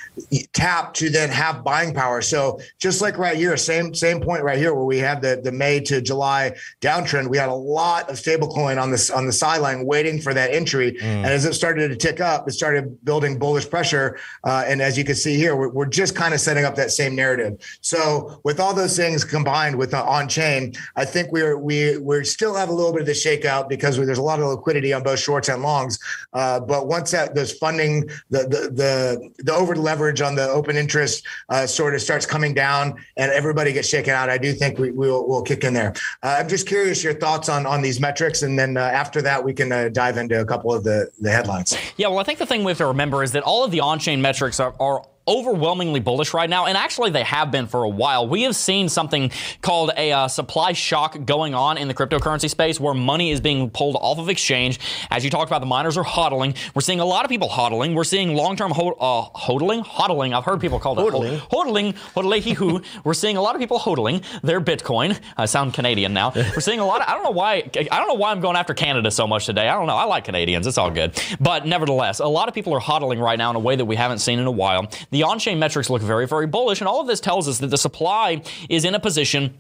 tap to then have buying power. So just like right here, same same point right here where we had the the May to July downtrend, we had a lot of stablecoin on this on the sideline waiting for that entry. Mm. And as it started to tick up, it started building bullish pressure. Uh, and as you can see here, we're, we're just kind of setting up that same narrative. So with all those things combined with uh, on chain, I think we're we we still have a little bit of the shakeout because there's a lot of liquidity on both shorts and longs. Uh, but once that those funding the the the, the over leverage on the open interest uh, sort of starts coming down and everybody gets shaken out, I do think we will we'll kick in there. Uh, I'm just curious your thoughts on on these metrics, and then uh, after that we can uh, dive into a couple of the the headlines. Yeah, well, I think the thing we have to remember is that all of the on-chain metrics are, are overwhelmingly bullish right now, and actually they have been for a while. We have seen something called a uh, supply shock going on in the cryptocurrency space where money is being pulled off of exchange. As you talked about, the miners are hodling. We're seeing a lot of people hodling. We're seeing long-term ho- uh, hodling, hodling. I've heard people call it hodling, hodling, hodling, hoo. <laughs> We're seeing a lot of people hodling their Bitcoin. I sound Canadian now. <laughs> We're seeing a lot. Of, I don't know why. I don't know why I'm going after Canada so much today. I don't know. I like Canadians. It's all good. But nevertheless, a lot of people are hodling right now in a way that we haven't seen in a while. The on-chain metrics look very, very bullish, and all of this tells us that the supply is in a position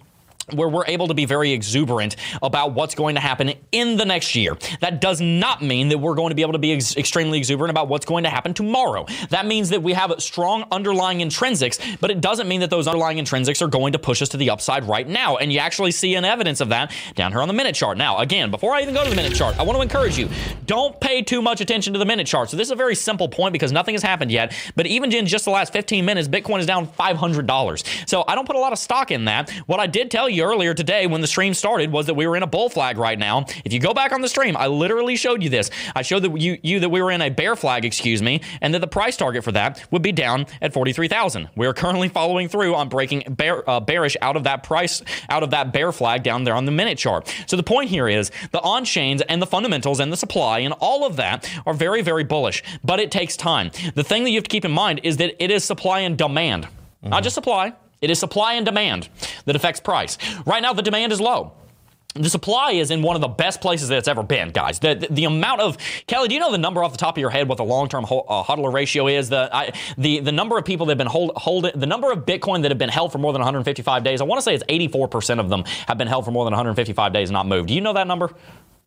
where we're able to be very exuberant about what's going to happen in the next year. That does not mean that we're going to be able to be ex- extremely exuberant about what's going to happen tomorrow. That means that we have strong underlying intrinsics, but it doesn't mean that those underlying intrinsics are going to push us to the upside right now. And you actually see an evidence of that down here on the minute chart. Now, again, before I even go to the minute chart, I want to encourage you don't pay too much attention to the minute chart. So, this is a very simple point because nothing has happened yet. But even in just the last 15 minutes, Bitcoin is down $500. So, I don't put a lot of stock in that. What I did tell you earlier today when the stream started was that we were in a bull flag right now. If you go back on the stream, I literally showed you this. I showed that you, you that we were in a bear flag, excuse me, and that the price target for that would be down at 43,000. We are currently following through on breaking bear, uh, bearish out of that price, out of that bear flag down there on the minute chart. So the point here is the on chains and the fundamentals and the supply and all of that are very, very bullish, but it takes time. The thing that you have to keep in mind is that it is supply and demand, mm-hmm. not just supply. It is supply and demand that affects price. Right now, the demand is low. The supply is in one of the best places that it's ever been, guys. The, the, the, amount of Kelly, do you know the number off the top of your head what the long-term ho- uh, hodler ratio is? The I, the the number of people that have been hold, holding the number of Bitcoin that have been held for more than 155 days. I want to say it's 84 percent of them have been held for more than 155 days and not moved. Do you know that number?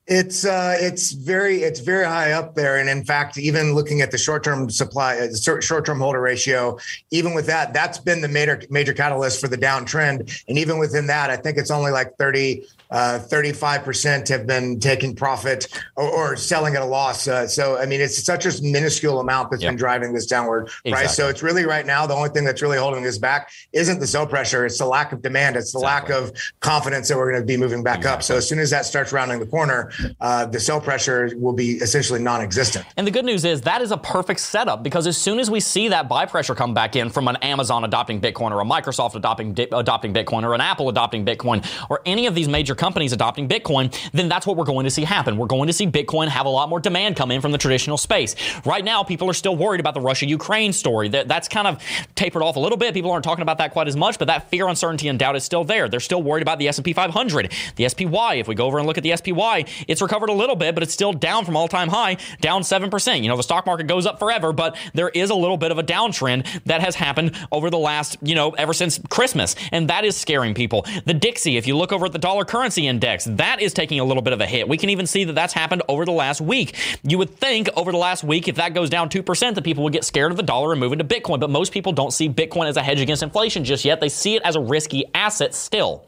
It's uh, it's very it's very high up there, and in fact, even looking at the short term supply, uh, short term holder ratio, even with that, that's been the major major catalyst for the downtrend. And even within that, I think it's only like thirty uh, 35% have been taking profit or, or selling at a loss. Uh, so, I mean, it's such a minuscule amount that's yep. been driving this downward exactly. price. So, it's really right now the only thing that's really holding this back isn't the sell pressure, it's the lack of demand, it's the exactly. lack of confidence that we're going to be moving back exactly. up. So, as soon as that starts rounding the corner, uh, the sell pressure will be essentially non existent. And the good news is that is a perfect setup because as soon as we see that buy pressure come back in from an Amazon adopting Bitcoin or a Microsoft adopting, adopting Bitcoin or an Apple adopting Bitcoin or any of these major companies adopting Bitcoin, then that's what we're going to see happen. We're going to see Bitcoin have a lot more demand come in from the traditional space. Right now, people are still worried about the Russia Ukraine story. That, that's kind of tapered off a little bit. People aren't talking about that quite as much, but that fear, uncertainty, and doubt is still there. They're still worried about the S&P 500. The SPY, if we go over and look at the SPY, it's recovered a little bit, but it's still down from all-time high, down 7%. You know, the stock market goes up forever, but there is a little bit of a downtrend that has happened over the last, you know, ever since Christmas, and that is scaring people. The Dixie, if you look over at the dollar currency index. That is taking a little bit of a hit. We can even see that that's happened over the last week. You would think over the last week, if that goes down 2%, that people would get scared of the dollar and move into Bitcoin. But most people don't see Bitcoin as a hedge against inflation just yet. They see it as a risky asset still.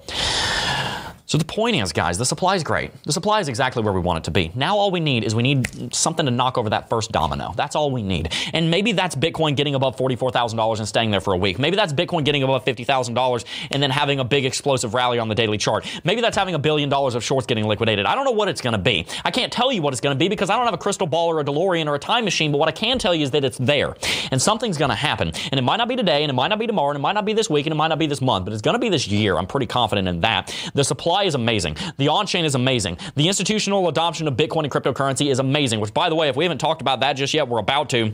So the point is, guys, the supply is great. The supply is exactly where we want it to be. Now all we need is we need something to knock over that first domino. That's all we need. And maybe that's Bitcoin getting above $44,000 and staying there for a week. Maybe that's Bitcoin getting above $50,000 and then having a big explosive rally on the daily chart. Maybe that's having a billion dollars of shorts getting liquidated. I don't know what it's going to be. I can't tell you what it's going to be because I don't have a crystal ball or a DeLorean or a time machine, but what I can tell you is that it's there. And something's going to happen. And it might not be today, and it might not be tomorrow, and it might not be this week, and it might not be this month, but it's going to be this year. I'm pretty confident in that. The supply is amazing. The on chain is amazing. The institutional adoption of Bitcoin and cryptocurrency is amazing, which, by the way, if we haven't talked about that just yet, we're about to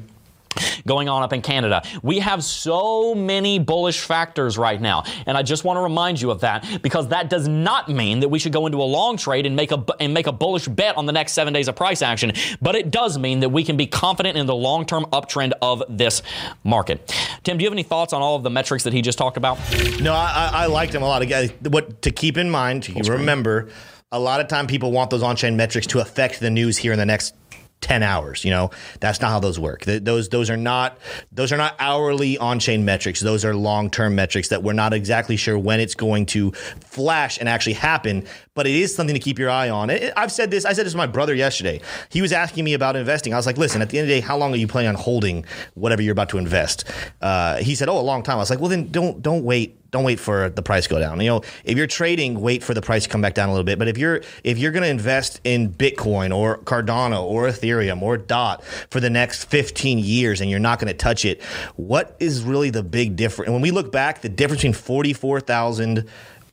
going on up in Canada. We have so many bullish factors right now, and I just want to remind you of that because that does not mean that we should go into a long trade and make a and make a bullish bet on the next 7 days of price action, but it does mean that we can be confident in the long-term uptrend of this market. Tim, do you have any thoughts on all of the metrics that he just talked about? No, I, I liked him a lot. Again, what to keep in mind, you remember a lot of time people want those on-chain metrics to affect the news here in the next 10 hours you know? That's not how those work. Th- those those are not those are not hourly on-chain metrics. Those are long-term metrics that we're not exactly sure when it's going to flash and actually happen but it is something to keep your eye on. I've said this i said this to my brother yesterday. He was asking me about investing. I was like listen at the end of the day how long are you planning on holding whatever you're about to invest? Uh, he said oh a long time. I was like well then don't don't wait don't wait for the price to go down. You know, if you're trading, wait for the price to come back down a little bit. But if you're if you're going to invest in Bitcoin or Cardano or Ethereum or DOT for the next 15 years and you're not going to touch it, what is really the big difference? And when we look back, the difference between 44,000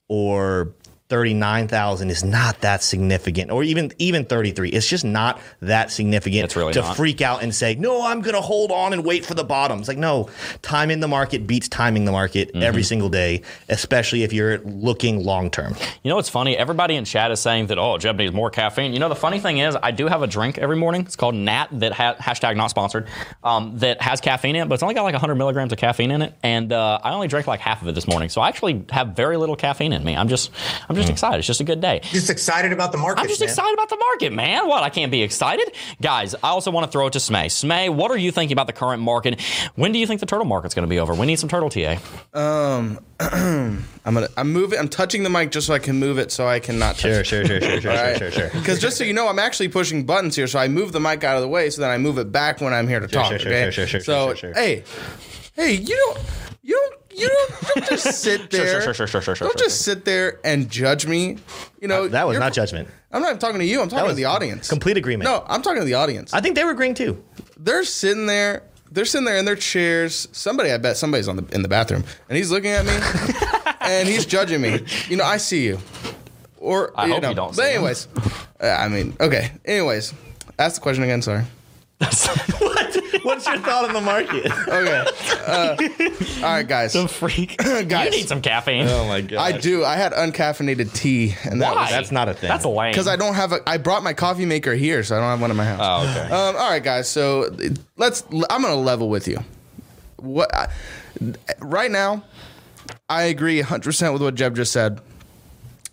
or 39,000 is not that significant or even even 33 it's just not that significant really to not. freak out and say no I'm going to hold on and wait for the bottom it's like no time in the market beats timing the market Mm-hmm. every single day especially if you're looking long term You know what's funny? Everybody in chat is saying that oh, Jeb needs more caffeine. You know the funny thing is, I do have a drink every morning. It's called Nat that ha- hashtag not sponsored. Um, that has caffeine in it, but it's only got like 100 milligrams of caffeine in it, and uh, I only drank like half of it this morning. So I actually have very little caffeine in me. I'm just I'm Hmm. just excited. It's just a good day. Just excited about the market. I'm just excited about the market, man. What? I can't be excited. Guys, I also want to throw it to Smay. Smay, what are you thinking about the current market? When do you think the turtle market's going to be over? We need some turtle TA. Um, <clears throat> I'm gonna. I'm moving. I'm touching the mic just so I can move it, so I cannot. touch sure it. sure sure sure <laughs> sure sure sure sure Because just so you know, I'm actually pushing buttons here, so I move the mic out of the way, so then I move it back when I'm here to talk. sure, sure, okay. sure, sure, sure, so sure, sure. hey, hey, you don't, you don't, you don't, don't just <laughs> sit there. sure, sure, sure, sure, sure, Don't sure, just sit there and judge me. You know that was you're- not judgment I'm not talking to you. I'm talking to was the audience. complete agreement No, I'm talking to the audience. I think they were agreeing too they're sitting there. They're sitting there in their chairs. Somebody, I bet, somebody's on the in the bathroom, and he's looking at me, <laughs> and he's judging me. You know, I see you. Or I you hope know. you don't But see him. anyways, uh, I mean, okay. Anyways, ask the question again. Sorry. <laughs> what what's your thought on the market Okay. Uh, all right, guys. <laughs> Some freak. <laughs> Guys. You need some caffeine. oh my god I do. I had uncaffeinated tea, and that Why? was that's not a thing That's a lame. because I don't have a. I brought my coffee maker here, so I don't have one in my house. Oh, okay. Um, all right, guys. So let's. I'm gonna level with you. What I, right now, I agree 100 percent with what Jeb just said.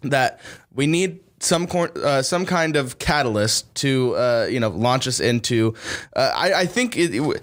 That we need some cor- uh, some kind of catalyst to uh, you know launch us into. Uh, I, I think it, it w-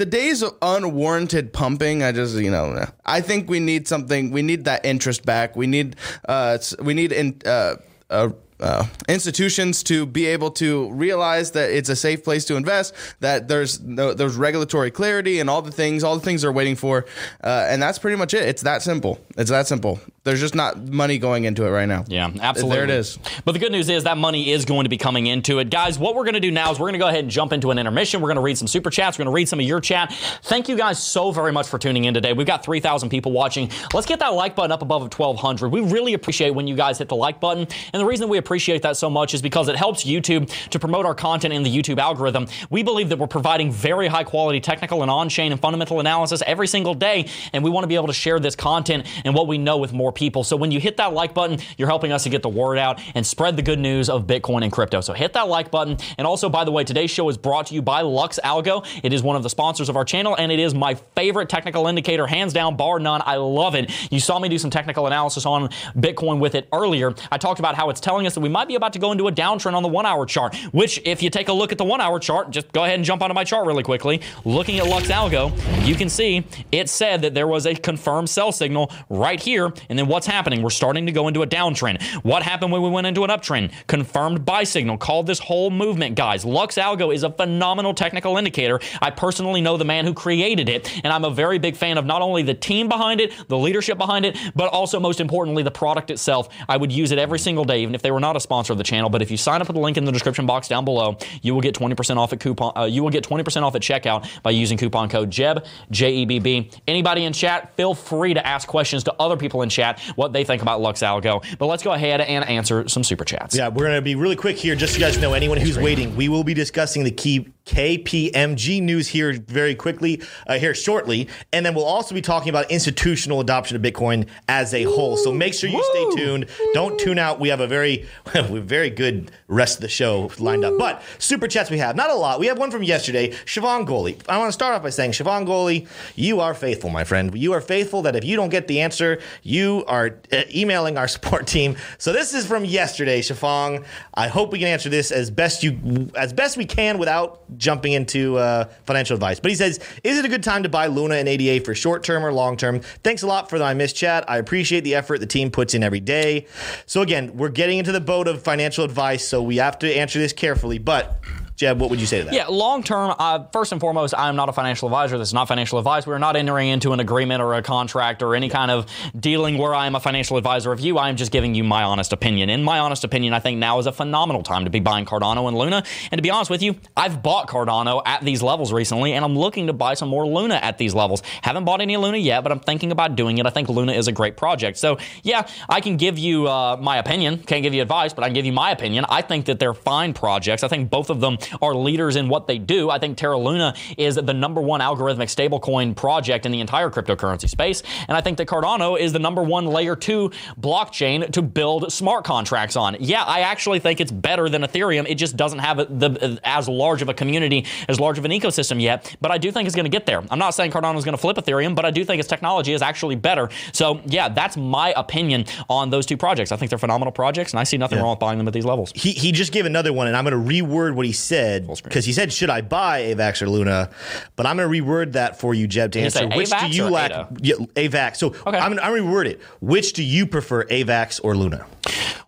the days of unwarranted pumping. I just you know I think we need something. We need that interest back. We need uh, we need in. Uh, uh, uh, institutions to be able to realize that it's a safe place to invest, that there's no, there's regulatory clarity and all the things, all the things they're waiting for, uh, and that's pretty much it. It's that simple. It's that simple. There's just not money going into it right now. Yeah, absolutely. There it is. But the good news is that money is going to be coming into it. Guys, what we're going to do now is we're going to go ahead and jump into an intermission. We're going to read some super chats. We're going to read some of your chat. Thank you guys so very much for tuning in today. We've got 3,000 people watching. Let's get that like button up above of 1,200. We really appreciate when you guys hit the like button. And the reason we appreciate that so much is because it helps YouTube to promote our content in the YouTube algorithm. We believe that we're providing very high quality technical and on chain and fundamental analysis every single day. And we want to be able to share this content and what we know with more people. So when you hit that like button, you're helping us to get the word out and spread the good news of Bitcoin and crypto. So hit that like button. And also, by the way, today's show is brought to you by LuxAlgo. It is one of the sponsors of our channel, and it is my favorite technical indicator, hands down, bar none. I love it. You saw me do some technical analysis on Bitcoin with it earlier. I talked about how it's telling us that we might be about to go into a downtrend on the one hour chart, which, if you take a look at the one hour chart, just go ahead and jump onto my chart really quickly. Looking at LuxAlgo, you can see it said that there was a confirmed sell signal right here. And then what's happening? We're starting to go into a downtrend. What happened when we went into an uptrend? Confirmed buy signal. Called this whole movement, guys. LuxAlgo is a phenomenal technical indicator. I personally know the man who created it, and I'm a very big fan of not only the team behind it, the leadership behind it, but also most importantly, the product itself. I would use it every single day, even if they were not a sponsor of the channel. But if you sign up with the link in the description box down below, you will get 20% off at coupon. Uh, you will get 20% off at checkout by using coupon code JEB J E B B. Anybody in chat, feel free to ask questions to other people in chat what they think about LuxAlgo. But let's go ahead and answer some super chats. Yeah, we're going to be really quick here just so you guys know anyone who's waiting. We will be discussing the key KPMG news here very quickly, uh, here shortly. And then we'll also be talking about institutional adoption of Bitcoin as a whole. So make sure you stay tuned. Don't tune out. We have a very, <laughs> very good rest of the show lined up. But super chats we have, not a lot. We have one from yesterday, Siobhan Goley. I want to start off by saying, Siobhan Goley, you are faithful, my friend. You are faithful that if you don't get the answer, you are uh, emailing our <laughs> support team. So this is from yesterday, Shafang. I hope we can answer this as best you as best we can without jumping into uh, financial advice. But he says, "Is it a good time to buy Luna and ADA for short term or long term?" Thanks a lot for my I miss chat. I appreciate the effort the team puts in every day. So again, we're getting into the boat of financial advice, so we have to answer this carefully. But Jeb, what would you say to that? Yeah, long term, uh, first and foremost, I'm not a financial advisor. This is not financial advice. We're not entering into an agreement or a contract or any kind of dealing where I am a financial advisor of you. I am just giving you my honest opinion. In my honest opinion, I think now is a phenomenal time to be buying Cardano and Luna. And to be honest with you, I've bought Cardano at these levels recently, and I'm looking to buy some more Luna at these levels. Haven't bought any Luna yet, but I'm thinking about doing it. I think Luna is a great project. So, yeah, I can give you uh, my opinion. Can't give you advice, but I can give you my opinion. I think that they're fine projects. I think both of them are leaders in what they do. I think Terra Luna is the number one algorithmic stablecoin project in the entire cryptocurrency space. And I think that Cardano is the number one layer two blockchain to build smart contracts on. Yeah, I actually think it's better than Ethereum. It just doesn't have the as large of a community, as large of an ecosystem yet. But I do think it's going to get there. I'm not saying Cardano is going to flip Ethereum, but I do think its technology is actually better. So yeah, that's my opinion on those two projects. I think they're phenomenal projects, and I see nothing Yeah. wrong with buying them at these levels. he, he just gave another one, and I'm going to reword what he said Full screen. because he said, "Should I buy AVAX or Luna?" But I'm going to reword that for you, Jeb, to you answer. say Which do you or lack? Yeah, AVAX. So Okay. I'm going to reword it. Which do you prefer, AVAX or Luna?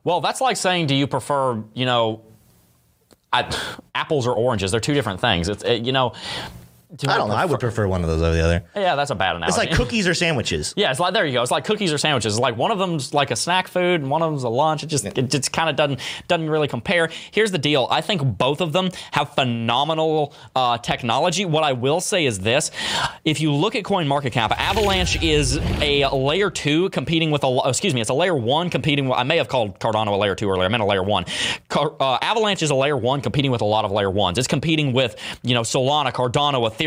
Well, that's like saying, do you prefer, you know, I, apples or oranges? They're two different things. It's, it, you know, do I don't know. I would prefer one of those over the other. Yeah, that's a bad analogy. It's like <laughs> cookies or sandwiches. Yeah, it's like there you go. It's like cookies or sandwiches. It's like one of them's like a snack food and one of them's a lunch. It just it just kind of doesn't doesn't really compare. Here's the deal. I think both of them have phenomenal uh, technology. What I will say is this: if you look at Coin Market Cap, Avalanche is a layer two competing with a oh, excuse me, it's a layer one competing. with I may have called Cardano a layer two earlier. I meant a layer one. Car, uh, Avalanche is a layer one competing with a lot of layer ones. It's competing with you know Solana, Cardano, Ethereum.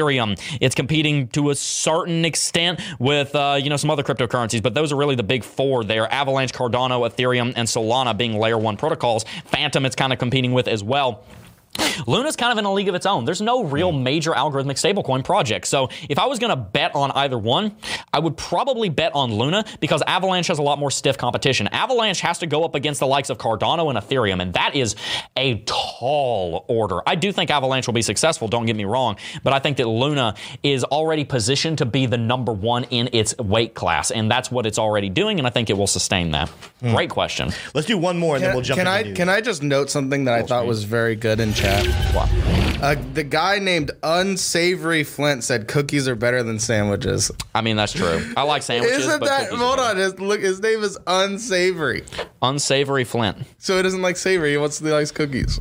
It's competing to a certain extent with uh, you know some other cryptocurrencies, but those are really the big four there: Avalanche, Cardano, Ethereum, and Solana being layer one protocols. Fantom, it's kind of competing with as well. <gasps> Luna's kind of in a league of its own. There's no real hmm. major algorithmic stablecoin project. So if I was going to bet on either one, I would probably bet on Luna because Avalanche has a lot more stiff competition. Avalanche has to go up against the likes of Cardano and Ethereum, and that is a tall order. I do think Avalanche will be successful, don't get me wrong, but I think that Luna is already positioned to be the number one in its weight class, and that's what it's already doing, and I think it will sustain that. Hmm. Great question. Let's do one more, and then we'll jump can I can I just note something that I thought was very good in chat? Wow. Uh, the guy named Unsavory Flint said cookies are better than sandwiches. I mean, that's true. I like <laughs> sandwiches. Isn't but that? cookies Hold on, his, look. His name is Unsavory, Unsavory Flint. so he doesn't like savory. He wants he likes cookies.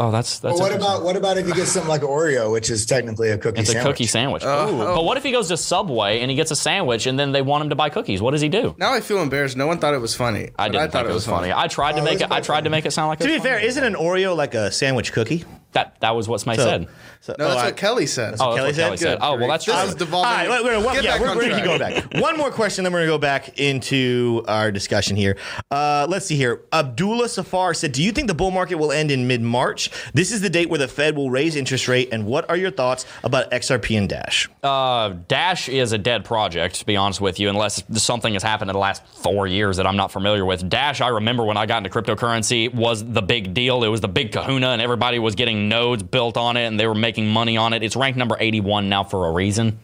Oh, that's that's. Well, what about what about if you get something like Oreo, which is technically a cookie It's a sandwich? cookie sandwich. Uh, oh. But what if he goes to Subway and he gets a sandwich and then they want him to buy cookies? What does he do? Now I feel embarrassed. No one thought it was funny. I didn't thought think it was funny. I tried to Oh, make it's it. I quite tried to make it sound like. It to was be fair, isn't an Oreo like a sandwich cookie? That that was what Smay So- said. so- No, that's oh, I- what Kelly said. Oh, that's Kelly what Kelly said? said. Oh, well, that's This true. is devolving. All right, wait, wait, one, Get yeah, back we're, on we're gonna keep track. going back. <laughs> One more question, then we're gonna go back into our discussion here. Uh, let's see here. Abdullah Safar said, "Do you think the bull market will end in mid-March? This is the date where the Fed will raise interest rate. And what are your thoughts about XRP and Dash?" Uh, Dash is a dead project, to be honest with you, unless something has happened in the last four years that I'm not familiar with. Dash, I remember when I got into cryptocurrency, was the big deal. It was the big kahuna, and everybody was getting nodes built on it, and they were making money on it. It's ranked number 81 now for a reason.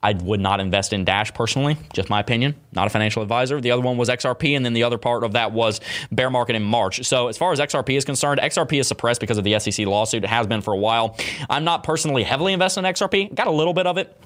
I would not invest in Dash personally, just my opinion. Not a financial advisor. The other one was XRP, and then the other part of that was bear market in March. So, as far as XRP is concerned, XRP is suppressed because of the SEC lawsuit. It has been for a while. I'm not personally heavily invested in XRP. Got a little bit of it.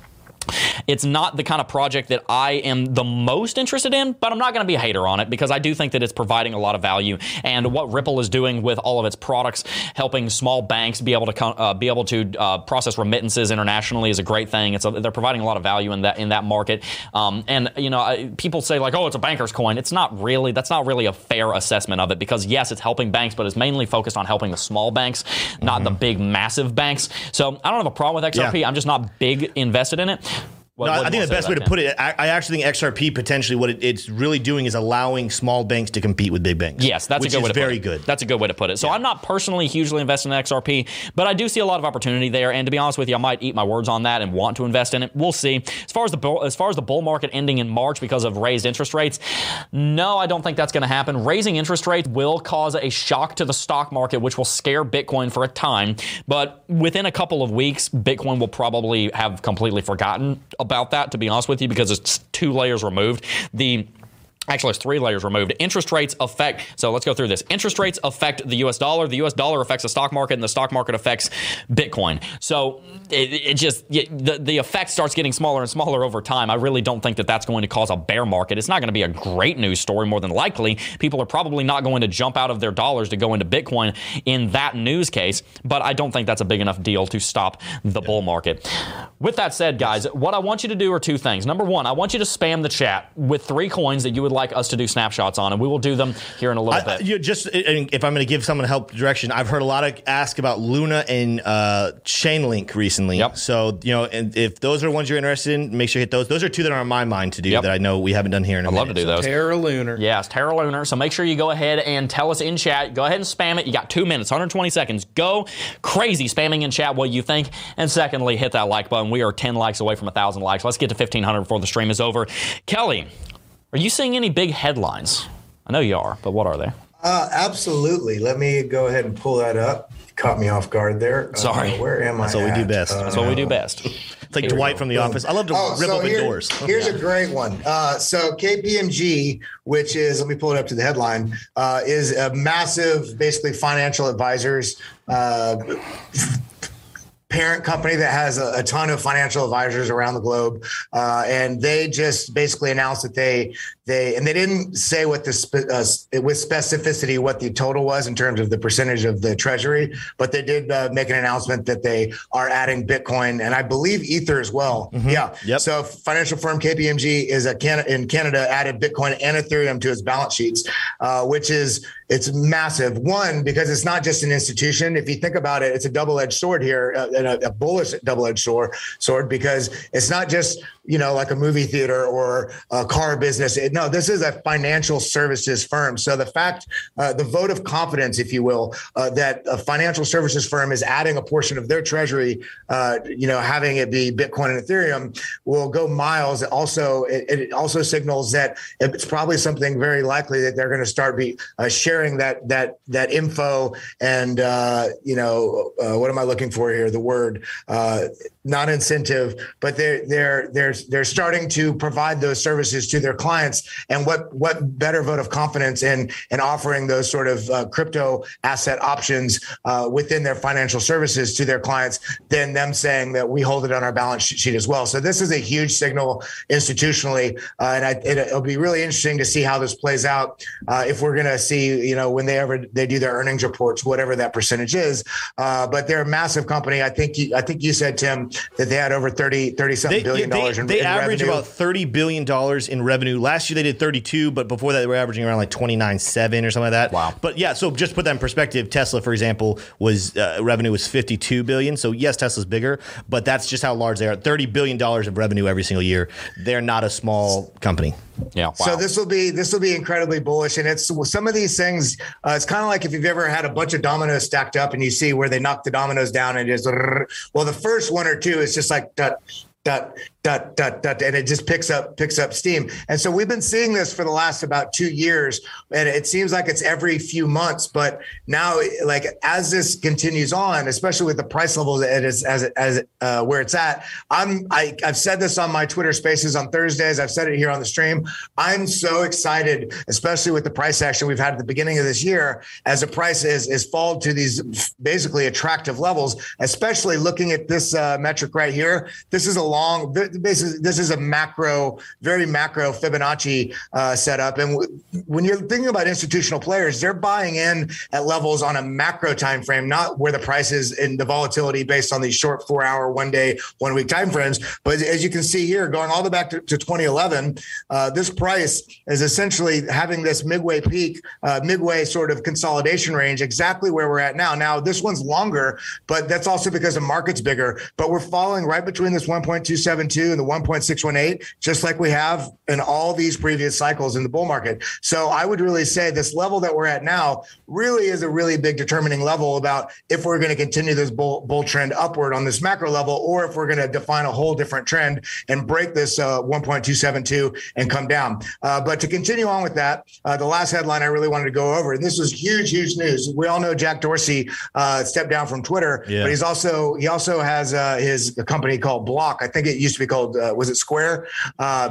It's not the kind of project that I am the most interested in, but I'm not going to be a hater on it because I do think that it's providing a lot of value. And what Ripple is doing with all of its products, helping small banks be able to uh, be able to uh, process remittances internationally, is a great thing. It's a, they're providing a lot of value in that in that market. Um, and you know, people say like, "Oh, it's a banker's coin." It's not really. That's not really a fair assessment of it because yes, it's helping banks, but it's mainly focused on helping the small banks, not mm-hmm. the big massive banks. So I don't have a problem with XRP. Yeah. I'm just not big invested in it. No, I think the best way to put it, I, I, actually think XRP potentially what it, it's really doing is allowing small banks to compete with big banks. Yes, that's a good way to very put it. good. That's a good way to put it. So yeah. I'm not personally hugely invested in XRP, but I do see a lot of opportunity there. And to be honest with you, I might eat my words on that and want to invest in it. We'll see. As far as the bull, as far as the bull market ending in March because of raised interest rates, no, I don't think that's going to happen. Raising interest rates will cause a shock to the stock market, which will scare Bitcoin for a time. But within a couple of weeks, Bitcoin will probably have completely forgotten about that. To be honest with you, because it's two layers removed. The Actually, it's three layers removed. Interest rates affect, so let's go through this. Interest rates affect the US dollar. The US dollar affects the stock market, and the stock market affects Bitcoin. So it, it just, the, the effect starts getting smaller and smaller over time. I really don't think that that's going to cause a bear market. It's not going to be a great news story, more than likely. People are probably not going to jump out of their dollars to go into Bitcoin in that news case, but I don't think that's a big enough deal to stop the bull market. With that said, guys, what I want you to do are two things. Number one, I want you to spam the chat with three coins that you would would like us to do snapshots on, and we will do them here in a little I, bit. You just if I'm going to give someone help direction, I've heard a lot of ask about Luna and uh, Chainlink recently. Yep. So you know, and if those are ones you're interested in, make sure you hit those. Those are two that are on my mind to do yep. that I know we haven't done here. In a I'd love to do those. Terra Lunar. Yes, Terra Lunar. So make sure you go ahead and tell us in chat. Go ahead and spam it. You got two minutes, 120 seconds. Go crazy spamming in chat what you think. And secondly, hit that like button. We are 10 likes away from 1,000 likes. Let's get to 1,500 before the stream is over. Kelly, are you seeing any big headlines? I know you are, but what are they? Uh, absolutely. Let me go ahead and pull that up. Caught me off guard there. Sorry. Uh, where am That's I? That's what we do best. Uh, That's <laughs> what we do best. It's like Dwight from The Office. I love to oh, rip so open here, doors. <laughs> Here's a great one. Uh, so KPMG, which is let me pull it up to the headline, uh, is a massive, basically financial advisors. Parent company that has a, a, ton of financial advisors around the globe, uh, and they just basically announced that they they and they didn't say what the spe- uh, with specificity what the total was in terms of the percentage of the treasury, but they did uh, make an announcement that they are adding Bitcoin and I believe Ether as well. Mm-hmm. Yeah. Yep. So financial firm KPMG is a Can- in Canada added Bitcoin and Ethereum to its balance sheets, uh, which is it's massive. One because it's not just an institution. If you think about it, it's a double edged sword here, uh, a, a bullish double edged sword, sword because it's not just you know, like a movie theater or a car business. No, this is a financial services firm. So the fact, uh, the vote of confidence, if you will, uh, that a financial services firm is adding a portion of their treasury, uh, you know, having it be Bitcoin and Ethereum will go miles. Also, it, it also signals that it's probably something very likely that they're going to start be uh, sharing that that that info and uh, you know, uh, what am I looking for here? The word not incentive, but they're they're they're they're starting to provide those services to their clients. And what what better vote of confidence in in offering those sort of uh, crypto asset options uh, within their financial services to their clients than them saying that we hold it on our balance sheet as well. So this is a huge signal institutionally, uh, and I, it, will be really interesting to see how this plays out. Uh, if we're going to see, you know, when they ever they do their earnings reports, whatever that percentage is. Uh, but they're a massive company. I think you, I think you said Tim that they had over 30, 30 something they, billion they, dollars in, they in average revenue. about 30 billion dollars in revenue. Last year they did 32, but before that they were averaging around like 29 7 or something like that. Wow. But yeah, so just put that in perspective, Tesla for example was uh, revenue was 52 billion. So yes, Tesla's bigger, but that's just how large they are. 30 billion dollars of revenue every single year. They're not a small company. Yeah. Wow. So this will be this will be incredibly bullish, and it's some of these things. Uh, it's kind of like if you've ever had a bunch of dominoes stacked up, and you see where they knock the dominoes down, and just well, the first one or two is just like that dot dot dot dot and it just picks up picks up steam. And so we've been seeing this for the last about two years and it seems like it's every few months but now like as this continues on especially with the price level that it is as as uh, where it's at i'm I, i've said this on my twitter spaces on thursdays. I've said it here on the stream. I'm so excited especially with the price action we've had at the beginning of this year as the price is is fall to these basically attractive levels especially looking at this uh, metric right here. This is a long basically this is a macro, very macro Fibonacci uh, setup. And w- when you're thinking about institutional players, they're buying in at levels on a macro time frame, not where the price is in the volatility based on these short four hour, one day, one week time frames. But as you can see here, going all the way back to, to 2011, uh, this price is essentially having this midway peak, uh, midway sort of consolidation range, exactly where we're at now. Now this one's longer, but that's also because the market's bigger. But we're falling right between this 1.272 and the 1.618, just like we have in all these previous cycles in the bull market. So I would really say this level that we're at now really is a really big determining level about if we're going to continue this bull, bull trend upward on this macro level, or if we're going to define a whole different trend and break this uh, 1.272 and come down. Uh, but to continue on with that, uh, the last headline I really wanted to go over, and this was huge, huge news. We all know Jack Dorsey uh, stepped down from Twitter, Yeah. but he's also he also has uh, his company called Block. I think it used to be called uh, was it Square. Uh,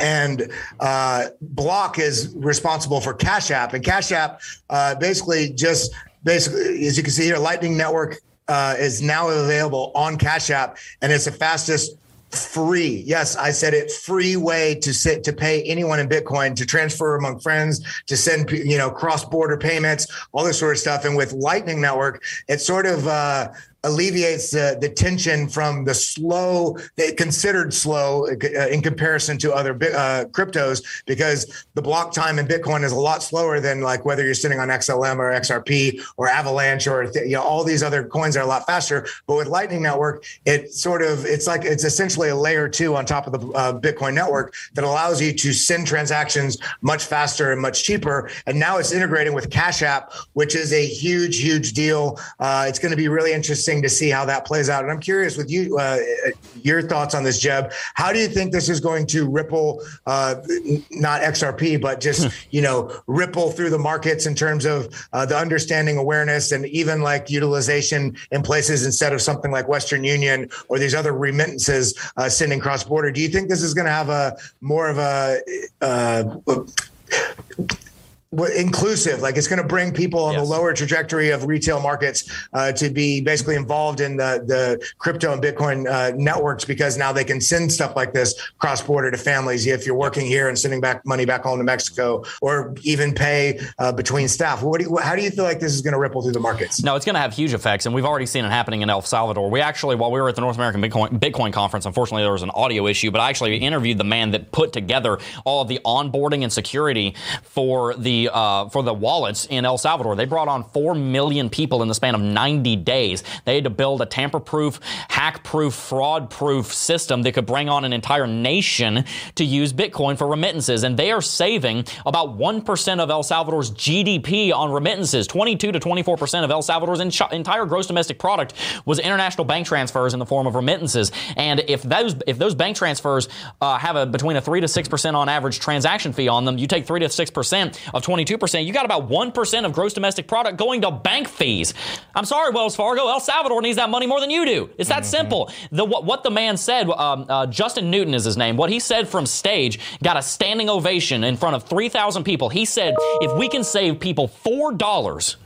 And uh, Block is responsible for Cash App, and Cash App uh, basically just basically, as you can see here, Lightning Network uh, is now available on Cash App, and it's the fastest free yes i said it free way to sit to pay anyone in bitcoin to transfer among friends to send you know cross border payments all this sort of stuff. And with lightning network it's sort of uh alleviates the, the tension from the slow, considered slow uh, in comparison to other uh, cryptos because the block time in Bitcoin is a lot slower than like whether you're sitting on XLM or XRP or Avalanche or you know all these other coins are a lot faster. But with Lightning Network, it sort of it's like it's essentially a layer two on top of the uh, Bitcoin network that allows you to send transactions much faster and much cheaper. And now it's integrating with Cash App, which is a huge, huge deal. Uh, it's going to be really interesting to see how that plays out. And I'm curious with you, uh, your thoughts on this, Jeb. How do you think this is going to ripple, uh, not XRP, but just you know ripple through the markets in terms of uh, the understanding, awareness, and even like utilization in places instead of something like Western Union or these other remittances uh, sending cross border? Do you think this is going to have a more of a uh, inclusive like it's going to bring people on Yes. the lower trajectory of retail markets uh, to be basically involved in the the crypto and bitcoin uh, networks because now they can send stuff like this cross border to families if you're working here and sending back money back home to mexico or even pay uh, between staff what do you, how do you feel like this is going to ripple through the markets No, it's going to have huge effects, and we've already seen it happening in El Salvador. We actually, while we were at the North American Bitcoin, Bitcoin conference, unfortunately there was an audio issue, but I actually interviewed the man that put together all of the onboarding and security for the uh, for the wallets in El Salvador. They brought on four million people in the span of 90 days. They had to build a tamper-proof, hack-proof, fraud-proof system that could bring on an entire nation to use Bitcoin for remittances, and they are saving about one percent of El Salvador's GDP on remittances. 22 to 24 percent of El Salvador's en- entire gross domestic product was international bank transfers in the form of remittances. And if those if those bank transfers uh, have a between a three to six percent on average transaction fee on them, you take three to six percent of 22 percent, you got about one percent of gross domestic product going to bank fees. I'm sorry, Wells Fargo, El Salvador needs that money more than you do. It's that simple. The what, what the man said, um, uh, Justin Newton is his name. What he said from stage got a standing ovation in front of 3,000 people. He said, if we can save people four dollars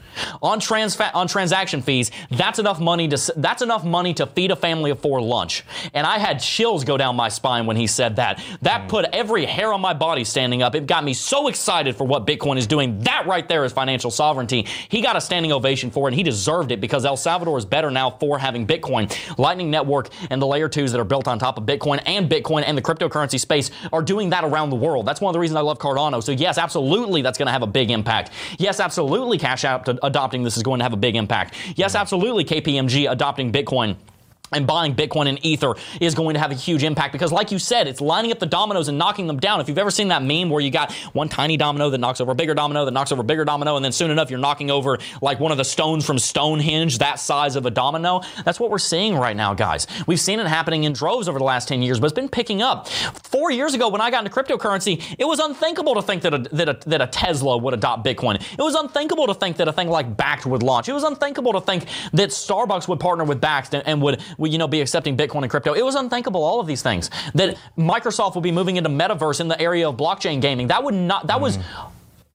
on trans on transaction fees, that's enough money to that's enough money to feed a family of four lunch. And I had chills go down my spine when he said that. That mm. put every hair on my body standing up. It got me so excited for what Bitcoin is doing. That right there is financial sovereignty. He got a standing ovation for it, and he deserved it because El Salvador is better now for having Bitcoin. Lightning Network and the layer twos that are built on top of Bitcoin and Bitcoin and the cryptocurrency space are doing that around the world. That's one of the reasons I love Cardano. So yes, absolutely, that's going to have a big impact. Yes, absolutely, Cash App uh, adopting this is going to have a big impact. Yes, mm. absolutely, KPMG adopting Bitcoin. And buying Bitcoin and Ether is going to have a huge impact because, like you said, it's lining up the dominoes and knocking them down. If you've ever seen that meme where you got one tiny domino that knocks over a bigger domino, that knocks over a bigger domino, and then soon enough you're knocking over like one of the stones from Stonehenge, that size of a domino, that's what we're seeing right now, guys. We've seen it happening in droves over the last 10 years, but it's been picking up. Four years ago, when I got into cryptocurrency, it was unthinkable to think that a, that a, that a Tesla would adopt Bitcoin. It was unthinkable to think that a thing like Bakkt would launch. It was unthinkable to think that Starbucks would partner with Bakkt and, and would, you know, be accepting Bitcoin and crypto. It was unthinkable, all of these things. That Microsoft will be moving into metaverse in the area of blockchain gaming. That would not, that was mm.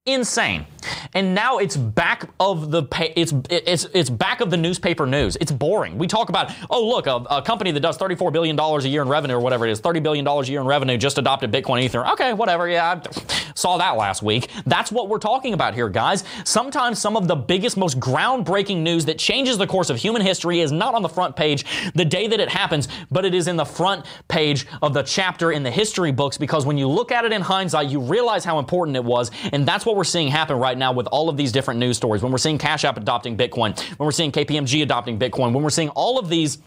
Insane. And now it's back of the pa- it's it's it's back of the newspaper news. It's boring. We talk about oh look a, a company that does 34 billion dollars a year in revenue or whatever it is, 30 billion dollars a year in revenue just adopted Bitcoin Ether. Okay, whatever. Yeah, I saw that last week. That's what we're talking about here, guys. Sometimes some of the biggest most groundbreaking news that changes the course of human history is not on the front page the day that it happens, but it is in the front page of the chapter in the history books because when you look at it in hindsight, you realize how important it was, and that's what we're seeing happen right now with all of these different news stories. When we're seeing Cash App adopting Bitcoin, when we're seeing KPMG adopting Bitcoin, when we're seeing all of these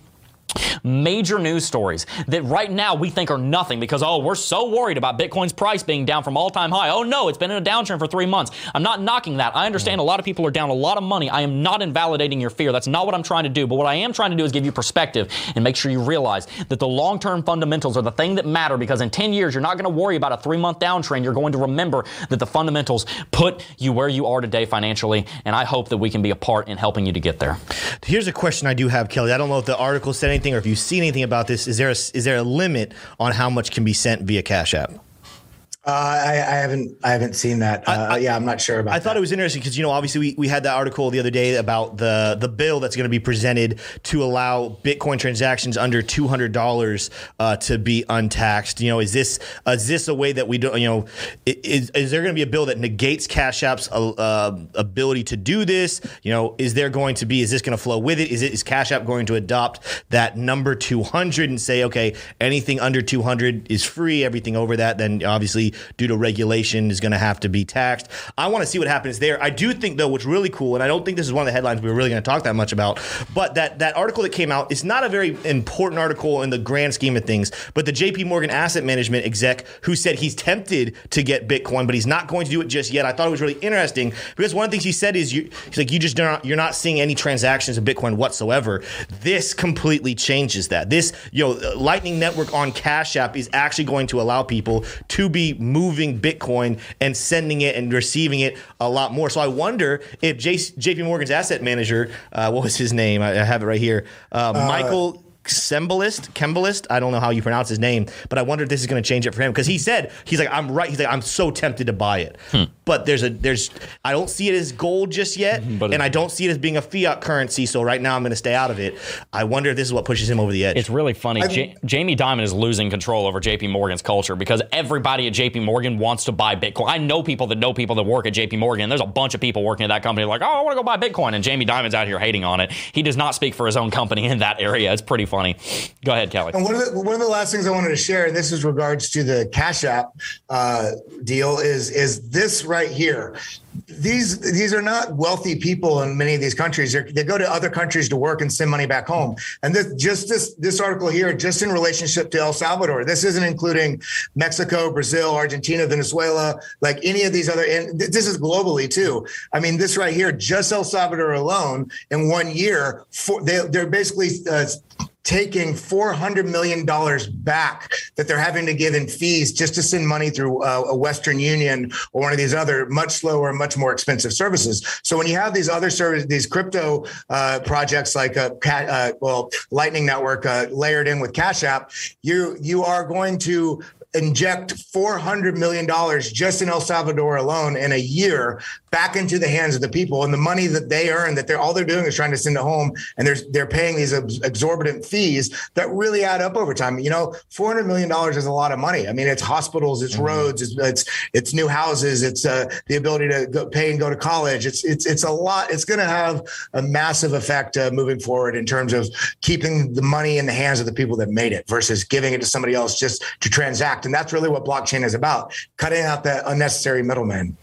major news stories that right now we think are nothing because oh we're so worried about bitcoin's price being down from all-time high. Oh no it's been in a downtrend for three months. I'm not knocking that. I understand a lot of people are down a lot of money. I am not invalidating your fear. That's not what i'm trying to do. But what i am trying to do is give you perspective and make sure you realize that the long-term fundamentals are the thing that matter because in 10 years you're not going to worry about a three-month downtrend. You're going to remember that the fundamentals put you where you are today financially and i hope that we can be a part in helping you to get there. Here's a question I do have, Kelly. I don't know if the article said anything or if you've seen anything about this. Is there a, is there a limit on how much can be sent via Cash App? Uh, I, I haven't I haven't seen that. Uh, I- yeah, I'm not sure about. It. I thought it was interesting because you know obviously we, we had that article the other day about the the bill that's going to be presented to allow Bitcoin transactions under two hundred dollars uh, to be untaxed. You know, is this is this a way that we don't? You know, is is there going to be a bill that negates Cash App's uh, uh, ability to do this? You know, is there going to be? Is this going to flow with it? Is it is Cash App going to adopt that number two hundred and say okay, anything under two hundred is free, everything over that then obviously due to regulation is going to have to be taxed. I want to see what happens there. I do think though what's really cool, and I don't think this is one of the headlines we were really going to talk that much about, but that that article that came out is not a very important article in the grand scheme of things. But the J.P. Morgan Asset Management exec who said he's tempted to get Bitcoin, but he's not going to do it just yet. I thought it was really interesting because one of the things he said is you, he's like you just not you're not seeing any transactions of Bitcoin whatsoever. This completely changes that. This you know Lightning Network on Cash App is actually going to allow people to be moving Bitcoin and sending it and receiving it a lot more. So I wonder if J- JP Morgan's asset manager, uh, what was his name? I, I have it right here. Uh, Michael. Cembalest, Kembalist, I don't know how you pronounce his name, but I wonder if this is going to change it for him because he said he's like I'm right. He's like I'm so tempted to buy it, but there's a there's I don't see it as gold just yet, But and I don't see it as being a fiat currency. So right now I'm going to stay out of it. I wonder if this is what pushes him over the edge. It's really funny. Ja- Jamie Dimon is losing control over JP Morgan's culture because everybody at JP Morgan wants to buy Bitcoin. I know people that know people that work at JP Morgan. There's a bunch of people working at that company like, oh, I want to go buy Bitcoin. And Jamie Dimon's out here hating on it. He does not speak for his own company in that area. It's pretty funny. Go ahead, Kelly. And one of the one of the last things I wanted to share, and this is regards to the Cash App uh, deal, is is this right here. These these are not wealthy people in many of these countries. They're, they go to other countries to work and send money back home. And this just this this article here, just in relationship to El Salvador, this isn't including Mexico, Brazil, Argentina, Venezuela, like any of these other. And th- this is globally too. I mean, this right here, just El Salvador alone, in one year, for, they they're basically. Uh, taking $400 million back that they're having to give in fees just to send money through uh, a Western Union or one of these other much slower, much more expensive services. So when you have these other services, these crypto uh, projects like uh, uh, well, Lightning Network uh, layered in with Cash App, you you are going to inject $400 million just in El Salvador alone in a year back into the hands of the people. And the money that they earn that they're all they're doing is trying to send it home and they're they're paying these exorbitant fees that really add up over time. You know 400 million dollars is a lot of money. I mean it's hospitals it's roads it's it's, it's new houses it's uh, the ability to go, pay and go to college. It's it's it's a lot it's going to have a massive effect uh, moving forward in terms of keeping the money in the hands of the people that made it versus giving it to somebody else just to transact and that's really what blockchain is about cutting out that unnecessary middleman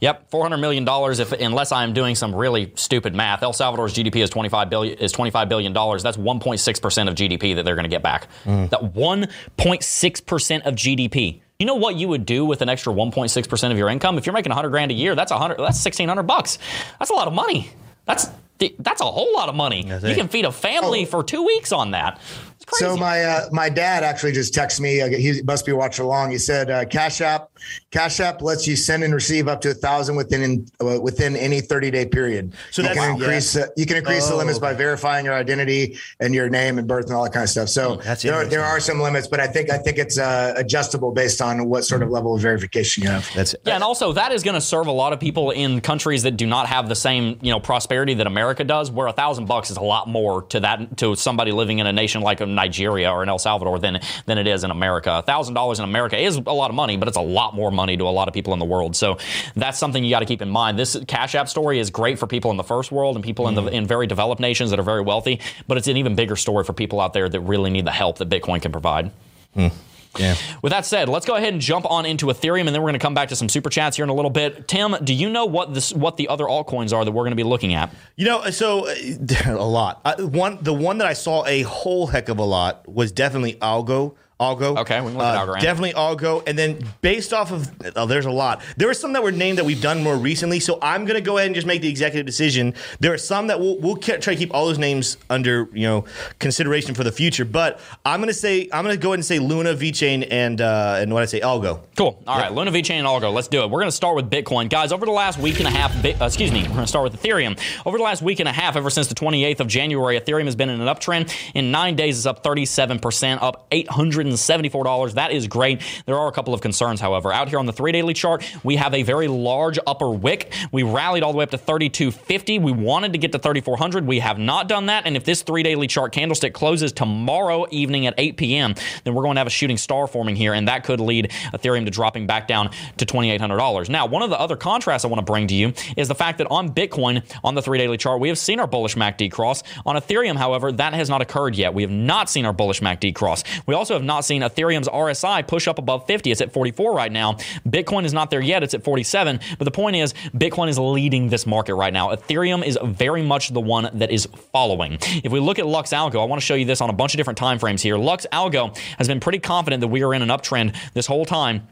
Yep, four hundred million dollars. If unless I am doing some really stupid math, El Salvador's GDP is twenty five billion. Is twenty five billion dollars. That's one point six percent of GDP that they're going to get back. Mm. That one point six percent of GDP. You know what you would do with an extra one point six percent of your income? If you're making hundred grand a year, that's a hundred. That's sixteen hundred bucks. That's a lot of money. That's that's a whole lot of money. You can feed a family oh. for two weeks on that. So my uh, my dad actually just texted me. He must be watching along. He said uh, Cash App Cash App lets you send and receive up to a thousand within uh, within any thirty day period. So you that's- can increase uh, you can increase the limits by verifying your identity and your name and birth and all that kind of stuff. So that's there, interesting. there are some limits, but I think I think it's uh, adjustable based on what sort of level of verification you have. That's Yeah, and also that is going to serve a lot of people in countries that do not have the same, you know, prosperity that America does. Where a thousand bucks is a lot more to that to somebody living in a nation like Nigeria or in El Salvador than than it is in America. A thousand dollars in America is a lot of money, but it's a lot more money to a lot of people in the world. So that's something you got to keep in mind. This Cash App story is great for people in the first world and people in the mm-hmm. in very developed nations that are very wealthy, but it's an even bigger story for people out there that really need the help that Bitcoin can provide. Hmm. Yeah. With that said, let's go ahead and jump on into Ethereum, and then we're going to come back to some super chats here in a little bit. Tim, do you know what this what the other altcoins are that we're going to be looking at? You know, so uh, <laughs> a lot. Uh, one, the one that I saw a whole heck of a lot was definitely Algo. Algo. Okay, we can look at uh, Algorand. Definitely Algo. And then based off of, oh, there's a lot. There are some that were named that we've done more recently. So I'm going to go ahead and just make the executive decision. There are some that we'll, we'll try to keep all those names under you know consideration for the future. But I'm going to say I'm going to go ahead and say Luna, VeChain, and uh, and what I say Algo. Cool. All yep. right, Luna, VeChain, and Algo. Let's do it. We're going to start with Bitcoin, guys. Over the last week and a half, uh, excuse me, we're going to start with Ethereum. Over the last week and a half, ever since the 28th of January, Ethereum has been in an uptrend. In nine days, it's up 37 percent, up 800. $174. That is great. There are a couple of concerns, however. Out here on the three daily chart, we have a very large upper wick. We rallied all the way up to 3250. We wanted to get to 3400. We have not done that. And if this three daily chart candlestick closes tomorrow evening at 8 p.m., then we're going to have a shooting star forming here, and that could lead Ethereum to dropping back down to $2,800. Now, one of the other contrasts I want to bring to you is the fact that on Bitcoin, on the three daily chart, we have seen our bullish MACD cross. On Ethereum, however, that has not occurred yet. We have not seen our bullish MACD cross. We also have not seen Ethereum's RSI push up above 50. It's at 44 right now. Bitcoin is not there yet. It's at 47. But the point is, Bitcoin is leading this market right now. Ethereum is very much the one that is following. If we look at Lux Algo, I want to show you this on a bunch of different time frames here. Lux Algo has been pretty confident that we are in an uptrend this whole time.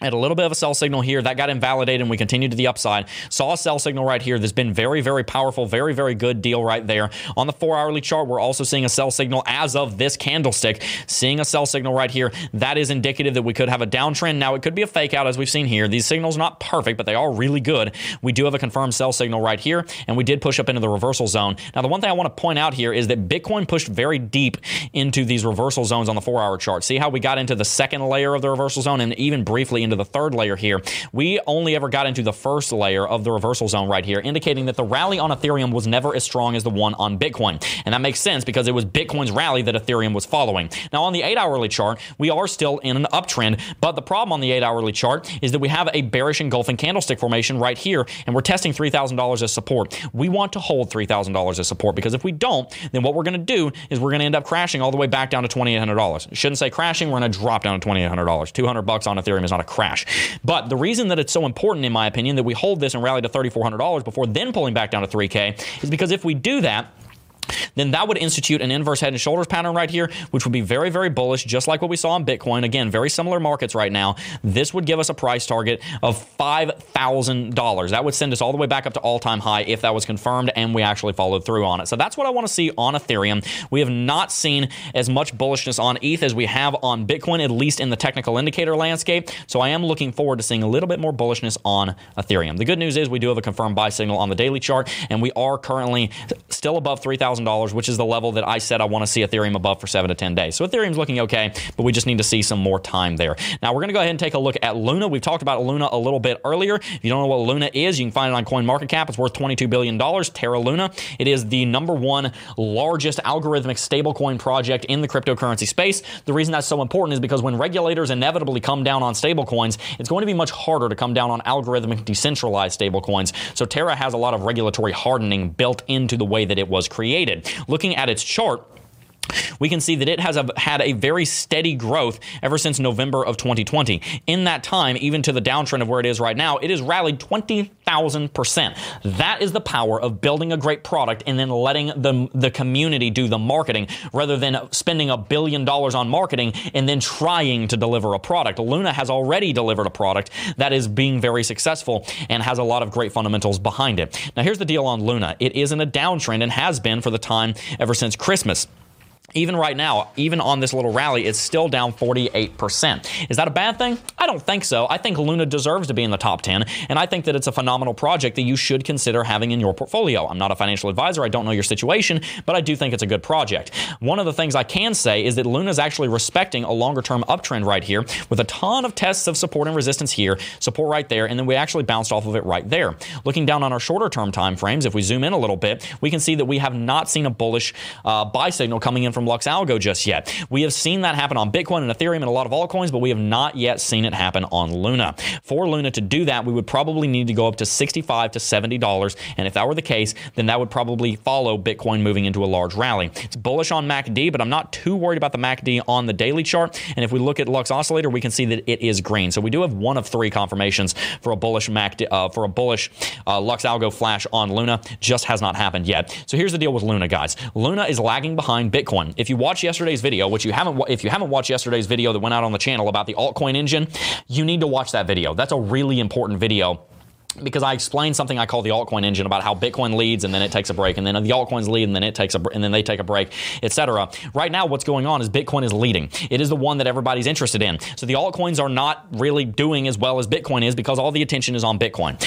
Had a little bit of a sell signal here that got invalidated, and we continued to the upside. Saw a sell signal right here. That's been very, very powerful, very, very good deal right there. On the four hourly chart, we're also seeing a sell signal as of this candlestick. Seeing a sell signal right here. That is indicative that we could have a downtrend. Now, it could be a fake out as we've seen here. These signals are not perfect, but they are really good. We do have a confirmed sell signal right here, and we did push up into the reversal zone. Now, the one thing I want to point out here is that Bitcoin pushed very deep into these reversal zones on the four hour chart. See how we got into the second layer of the reversal zone and even briefly into the third layer here. We only ever got into the first layer of the reversal zone right here, indicating that the rally on Ethereum was never as strong as the one on Bitcoin. And that makes sense because it was Bitcoin's rally that Ethereum was following. Now, on the eight hourly chart, we are still in an uptrend, but the problem on the eight hourly chart is that we have a bearish engulfing candlestick formation right here, and we're testing $3,000 as support. We want to hold $3,000 as support because if we don't, then what we're going to do is we're going to end up crashing all the way back down to $2,800. Shouldn't say crashing, we're going to drop down to $2,800. 200 bucks on Ethereum is not a crash. But the reason that it's so important, in my opinion, that we hold this and rally to $3,400 before then pulling back down to 3K is because if we do that, then that would institute an inverse head and shoulders pattern right here, which would be very, very bullish, just like what we saw in Bitcoin. Again, very similar markets right now. This would give us a price target of $5,000. That would send us all the way back up to all time high if that was confirmed and we actually followed through on it. So that's what I want to see on Ethereum. We have not seen as much bullishness on ETH as we have on Bitcoin, at least in the technical indicator landscape. So I am looking forward to seeing a little bit more bullishness on Ethereum. The good news is we do have a confirmed buy signal on the daily chart, and we are currently still above $3,000, which is the level that I said I want to see Ethereum above for seven to 10 days. So Ethereum's looking okay, but we just need to see some more time there. Now we're going to go ahead and take a look at Luna. We've talked about Luna a little bit earlier. If you don't know what Luna is, you can find it on CoinMarketCap. It's worth $22 billion. Terra Luna. It is the number one largest algorithmic stablecoin project in the cryptocurrency space. The reason that's so important is because when regulators inevitably come down on stablecoins, it's going to be much harder to come down on algorithmic decentralized stablecoins. So Terra has a lot of regulatory hardening built into the way that it was created. Looking at its chart, we can see that it has a, had a very steady growth ever since November of 2020. In that time, even to the downtrend of where it is right now, it has rallied 20,000%. That is the power of building a great product and then letting the, the community do the marketing rather than spending a billion dollars on marketing and then trying to deliver a product. Luna has already delivered a product that is being very successful and has a lot of great fundamentals behind it. Now, here's the deal on Luna it is in a downtrend and has been for the time ever since Christmas. Even right now, even on this little rally, it's still down 48%. Is that a bad thing? I don't think so. I think Luna deserves to be in the top 10, and I think that it's a phenomenal project that you should consider having in your portfolio. I'm not a financial advisor, I don't know your situation, but I do think it's a good project. One of the things I can say is that Luna is actually respecting a longer term uptrend right here with a ton of tests of support and resistance here, support right there, and then we actually bounced off of it right there. Looking down on our shorter term time frames, if we zoom in a little bit, we can see that we have not seen a bullish uh, buy signal coming in from Lux Algo just yet. We have seen that happen on Bitcoin and Ethereum and a lot of altcoins, but we have not yet seen it happen on Luna. For Luna to do that, we would probably need to go up to 65 to $70. And if that were the case, then that would probably follow Bitcoin moving into a large rally. It's bullish on MACD, but I'm not too worried about the MACD on the daily chart. And if we look at Lux Oscillator, we can see that it is green. So we do have one of three confirmations for a bullish MACD, uh, for a bullish uh, Lux Algo flash on Luna. Just has not happened yet. So here's the deal with Luna, guys. Luna is lagging behind Bitcoin. If you watch yesterday's video, which you haven't, if you haven't watched yesterday's video that went out on the channel about the altcoin engine, you need to watch that video. That's a really important video because I explained something I call the altcoin engine about how Bitcoin leads and then it takes a break, and then the altcoins lead and then it takes a and then they take a break, etc. Right now, what's going on is Bitcoin is leading. It is the one that everybody's interested in. So the altcoins are not really doing as well as Bitcoin is because all the attention is on Bitcoin.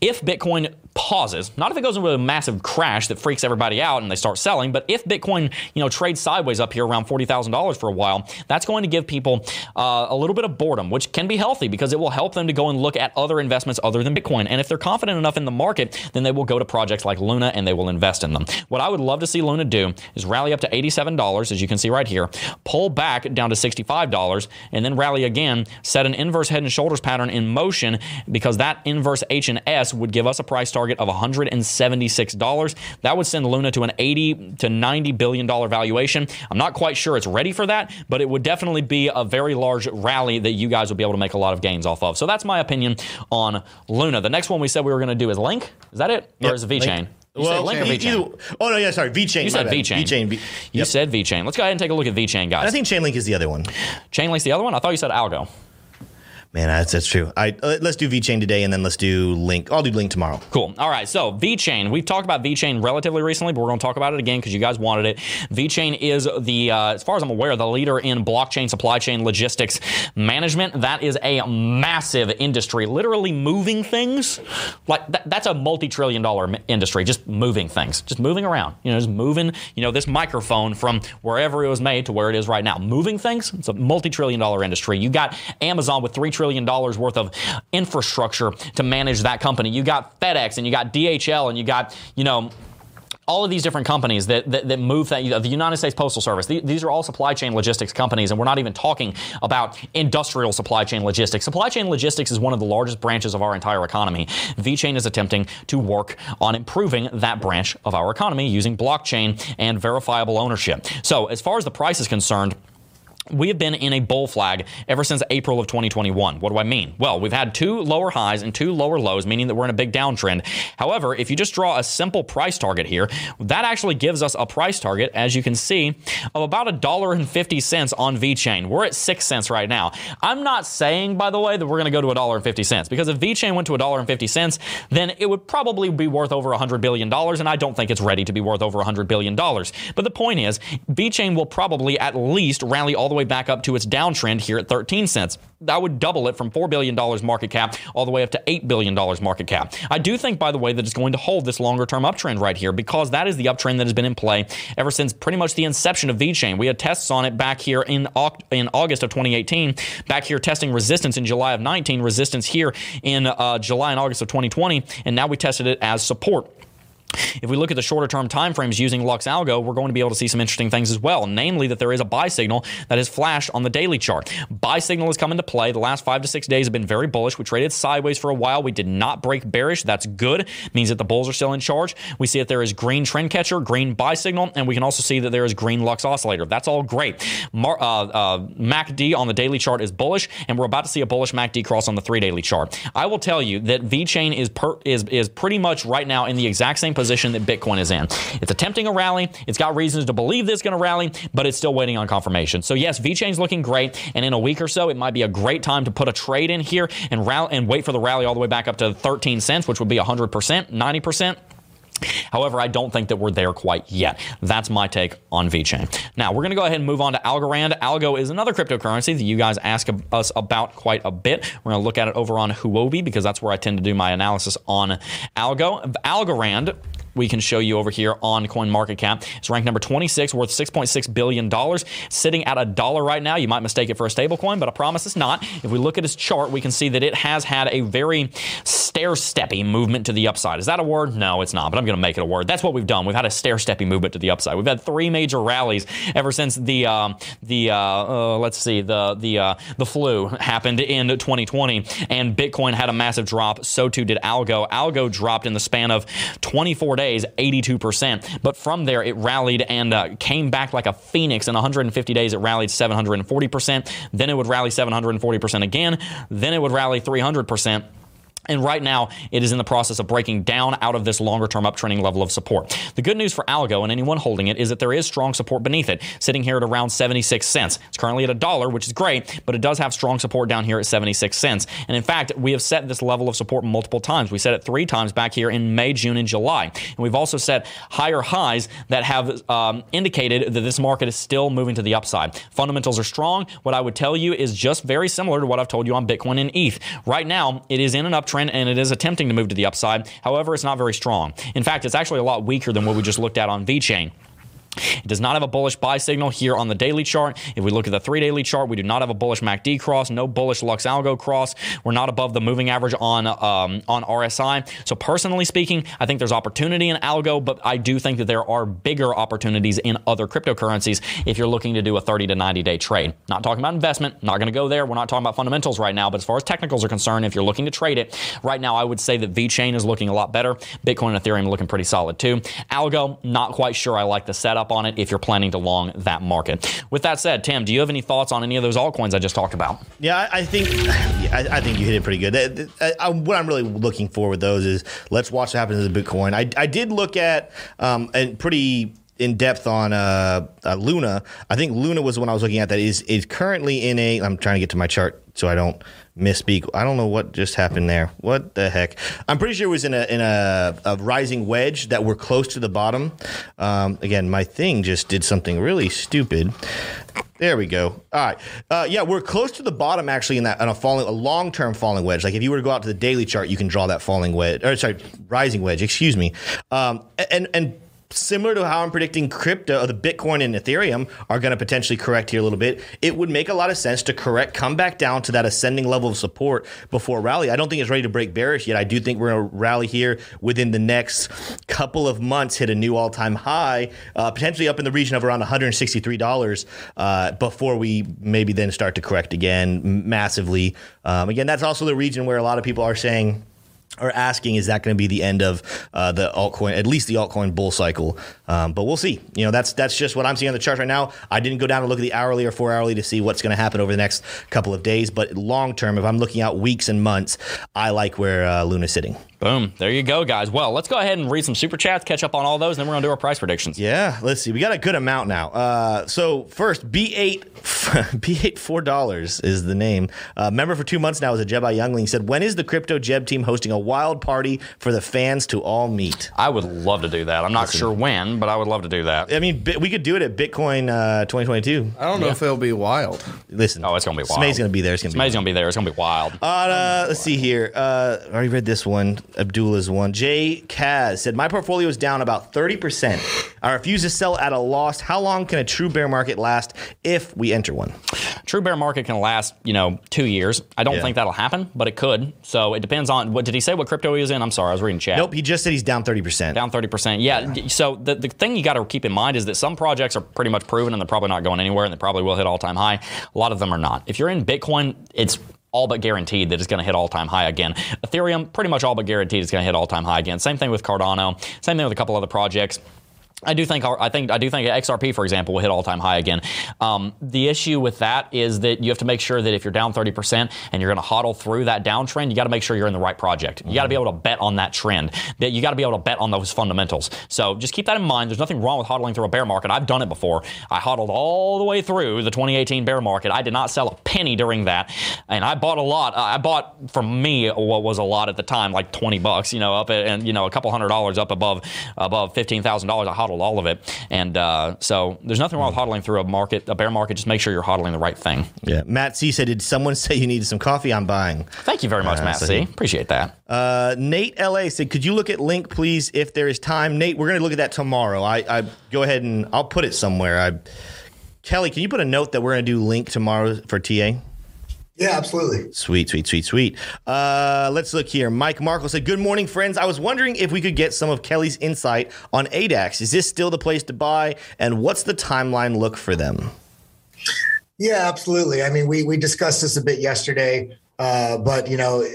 If Bitcoin pauses, not if it goes into a massive crash that freaks everybody out and they start selling, but if Bitcoin, you know, trades sideways up here around forty thousand dollars for a while, that's going to give people uh, a little bit of boredom, which can be healthy because it will help them to go and look at other investments other than Bitcoin. And if they're confident enough in the market, then they will go to projects like Luna and they will invest in them. What I would love to see Luna do is rally up to eighty-seven dollars, as you can see right here, pull back down to sixty-five dollars, and then rally again, set an inverse head and shoulders pattern in motion because that inverse H and S would give us a price target of $176. That would send Luna to an 80 to 90 billion dollar valuation. I'm not quite sure it's ready for that, but it would definitely be a very large rally that you guys would be able to make a lot of gains off of. So that's my opinion on Luna. The next one we said we were going to do is Link. Is that it? Yep, or is it VeChain? You well, said Link or you- VeChain? you- oh no, yeah, sorry, VeChain. You said. VeChain. VeChain. V- You yep. said VeChain. Let's go ahead and take a look at VeChain, guys. I think Chainlink is the other one. Chainlink's the other one. I thought you said Algo. Man, that's that's true. I uh, let's do VeChain today, and then let's do Link. I'll do Link tomorrow. Cool. All right. So VeChain, we've talked about VeChain relatively recently, but we're going to talk about it again because you guys wanted it. VeChain is the, uh, as far as I'm aware, the leader in blockchain supply chain logistics management. That is a massive industry, literally moving things. Like that, that's a multi-trillion dollar industry, just moving things, just moving around. You know, just moving. You know, this microphone from wherever it was made to where it is right now. Moving things. It's a multi-trillion dollar industry. You got Amazon with three trillion dollars worth of infrastructure to manage that company. You got FedEx and you got DHL and you got you know all of these different companies that, that, that move that, the United States Postal Service, the- these are all supply chain logistics companies, and we're not even talking about industrial supply chain logistics. Supply chain logistics is one of the largest branches of our entire economy. VeChain is attempting to work on improving that branch of our economy using blockchain and verifiable ownership. So, as far as the price is concerned, we have been in a bull flag ever since April of 2021. What do I mean? Well, we've had two lower highs and two lower lows, meaning that we're in a big downtrend. However, if you just draw a simple price target here, that actually gives us a price target, as you can see, of about a dollar and fifty cents on VeChain. We're at six cents right now. I'm not saying, by the way, that we're going to go to a dollar and fifty cents because if VeChain went to a dollar and fifty cents, then it would probably be worth over a hundred billion dollars, and I don't think it's ready to be worth over a hundred billion dollars. But the point is, VeChain will probably at least rally all the way back up to its downtrend here at 13 cents. That would double it from $4 billion market cap all the way up to $8 billion market cap. I do think, by the way, that it's going to hold this longer term uptrend right here because that is the uptrend that has been in play ever since pretty much the inception of VeChain. We had tests on it back here in, in August of 2018, back here testing resistance in July of 19, resistance here in uh, July and August of 2020, and now we tested it as support. If we look at the shorter term timeframes using Lux Algo, we're going to be able to see some interesting things as well. Namely, that there is a buy signal that is flashed on the daily chart. Buy signal has come into play. The last five to six days have been very bullish. We traded sideways for a while. We did not break bearish. That's good. Means that the bulls are still in charge. We see that there is green trend catcher, green buy signal, and we can also see that there is green Lux oscillator. That's all great. Mar- uh, uh, MACD on the daily chart is bullish, and we're about to see a bullish MACD cross on the three daily chart. I will tell you that VeChain is per- is is pretty much right now in the exact same position that Bitcoin is in. It's attempting a rally. It's got reasons to believe that it's going to rally, but it's still waiting on confirmation. So yes, VeChain's looking great, and in a week or so, it might be a great time to put a trade in here and rally and wait for the rally all the way back up to 13 cents, which would be 100%, 90%. However, I don't think that we're there quite yet. That's my take on VeChain. Now, we're going to go ahead and move on to Algorand. Algo is another cryptocurrency that you guys ask us about quite a bit. We're going to look at it over on Huobi because that's where I tend to do my analysis on Algo. Algorand we can show you over here on CoinMarketCap. It's ranked number 26, worth $6.6 billion, sitting at a dollar right now. You might mistake it for a stablecoin, but I promise it's not. If we look at its chart, we can see that it has had a very stair-steppy movement to the upside. Is that a word? No, it's not, but I'm going to make it a word. That's what we've done. We've had a stair-steppy movement to the upside. We've had three major rallies ever since the um, the uh, uh, let's see the the uh, the flu happened in 2020, and Bitcoin had a massive drop. So too did Algo. Algo dropped in the span of 24 days days, 82%. But from there, it rallied and uh, came back like a phoenix. In 150 days, it rallied 740%. Then it would rally 740% again. Then it would rally 300%. And right now, it is in the process of breaking down out of this longer term uptrending level of support. The good news for Algo and anyone holding it is that there is strong support beneath it, sitting here at around 76 cents. It's currently at a dollar, which is great, but it does have strong support down here at 76 cents. And in fact, we have set this level of support multiple times. We set it three times back here in May, June, and July. And we've also set higher highs that have um, indicated that this market is still moving to the upside. Fundamentals are strong. What I would tell you is just very similar to what I've told you on Bitcoin and ETH. Right now, it is in an uptrend and it is attempting to move to the upside. However, it's not very strong. In fact, it's actually a lot weaker than what we just looked at on VeChain. It does not have a bullish buy signal here on the daily chart. If we look at the three daily chart, we do not have a bullish MACD cross, no bullish Lux Algo cross. We're not above the moving average on um, on RSI. So personally speaking, I think there's opportunity in Algo, but I do think that there are bigger opportunities in other cryptocurrencies if you're looking to do a 30 to 90 day trade. Not talking about investment, not going to go there. We're not talking about fundamentals right now, but as far as technicals are concerned, if you're looking to trade it, right now I would say that VeChain is looking a lot better. Bitcoin and Ethereum looking pretty solid too. Algo, not quite sure I like the setup up on it if you're planning to long that market. With that said, Tim, do you have any thoughts on any of those altcoins I just talked about? Yeah, I, think <sighs> I, think you hit it pretty good. What I'm really looking for with those is let's watch what happens to the Bitcoin. I, I did look at um, and pretty in depth on uh, uh, Luna. I think Luna was the one I was looking at that is is currently in a. I'm trying to get to my chart so I don't misspeak. I don't know what just happened there. What the heck? I'm pretty sure it was in a in a, a rising wedge that we're close to the bottom. Um, again, my thing just did something really stupid. There we go. All right. Uh, yeah, we're close to the bottom actually in that on a falling, a long term falling wedge. Like if you were to go out to the daily chart, you can draw that falling wedge, or sorry, rising wedge. Excuse me. Um, and and similar to how I'm predicting crypto, the Bitcoin and Ethereum are going to potentially correct here a little bit. It would make a lot of sense to correct, come back down to that ascending level of support before rally. I don't think it's ready to break bearish yet. I do think we're going to rally here within the next couple of months, hit a new all time high, uh, potentially up in the region of around $163 uh, before we maybe then start to correct again massively. Um, again, that's also the region where a lot of people are saying are asking is that going to be the end of uh, the altcoin, at least the altcoin bull cycle? Um, but we'll see. You know, that's that's just what I'm seeing on the chart right now. I didn't go down and look at the hourly or four hourly to see what's going to happen over the next couple of days. But long term, if I'm looking out weeks and months, I like where uh, Luna's sitting. Boom. There you go, guys. Well, let's go ahead and read some super chats, catch up on all those, and then we're going to do our price predictions. Yeah, let's see. We got a good amount now. Uh, so, first, B8, <laughs> B8 $4 is the name. Uh, member for two months now is a Jebi Youngling. He said, When is the Crypto Jeb team hosting a wild party for the fans to all meet? I would love to do that. I'm not Listen. sure when, but I would love to do that. I mean, we could do it at Bitcoin uh, 2022. I don't know yeah. if it'll be wild. Listen. Oh, it's going to be wild. Smay's going to be there. It's going to be, going to be there. It's going to be wild. Uh, let's see here. Uh, I already read this one. Abdullah's one. Jay Kaz said, My portfolio is down about 30%. I refuse to sell at a loss. How long can a true bear market last if we enter one? True bear market can last, you know, two years. I don't yeah. think that'll happen, but it could. So it depends on what did he say what crypto he was in? I'm sorry, I was reading chat. Nope, he just said he's down 30%. Down 30%. Yeah. yeah. So the, the thing you got to keep in mind is that some projects are pretty much proven and they're probably not going anywhere and they probably will hit all time high. A lot of them are not. If you're in Bitcoin, it's all but guaranteed that it's going to hit all time high again. Ethereum, pretty much all but guaranteed it's going to hit all time high again. Same thing with Cardano. Same thing with a couple other projects. I do think I think I do think XRP, for example, will hit all time high again. Um, the issue with that is that you have to make sure that if you're down 30% and you're going to hodl through that downtrend, you got to make sure you're in the right project. You got to be able to bet on that trend. That you got to be able to bet on those fundamentals. So just keep that in mind. There's nothing wrong with hodling through a bear market. I've done it before. I hodled all the way through the 2018 bear market. I did not sell a penny during that, and I bought a lot. I bought for me what was a lot at the time, like 20 bucks, you know, up at, and you know a couple hundred dollars up above above fifteen thousand dollars. I hodled all of it, and uh, so there's nothing wrong with hodling through a market, a bear market. Just make sure you're hodling the right thing. Yeah. Matt C said, "Did someone <laughs> say you needed some coffee? I'm buying." Thank you very much, Uh, Matt so C. Appreciate that. Uh, Nate LA said, "Could you look at link, please, if there is time?" Nate, we're going to look at that tomorrow. I, I go ahead and I'll put it somewhere. I, Kelly, can you put a note that we're going to do link tomorrow for TA? Yeah, absolutely. Sweet, sweet, sweet, sweet. Uh, let's look here. Mike Markle said, Good morning, friends. I was wondering if we could get some of Kelly's insight on ADAX. Is this still the place to buy? And what's the timeline look for them? Yeah, absolutely. I mean, we we discussed this a bit yesterday, uh, but you know,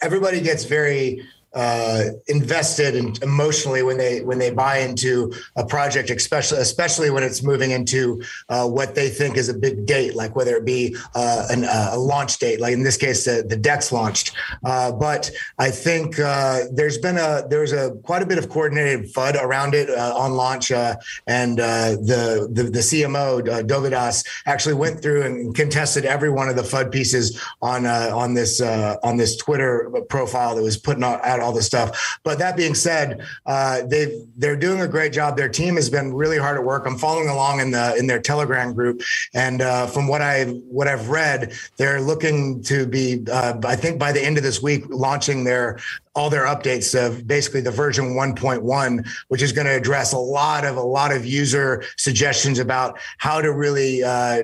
everybody gets very uh, invested and emotionally when they when they buy into a project, especially especially when it's moving into uh, what they think is a big date, like whether it be uh, an, uh, a launch date, like in this case, the, the Dex launched. Uh, but I think uh, there's been a there's a quite a bit of coordinated FUD around it on launch, and the, the the CMO uh, Dovidas actually went through and contested every one of the FUD pieces on on this on this Twitter profile that was putting out, all this stuff. But that being said, uh, they they're doing a great job. Their team has been really hard at work. I'm following along in the in their Telegram group, and uh, from what I what I've read, they're looking to be uh, I think by the end of this week launching their all their updates of basically the version 1.1 which is going to address a lot of a lot of user suggestions about how to really uh,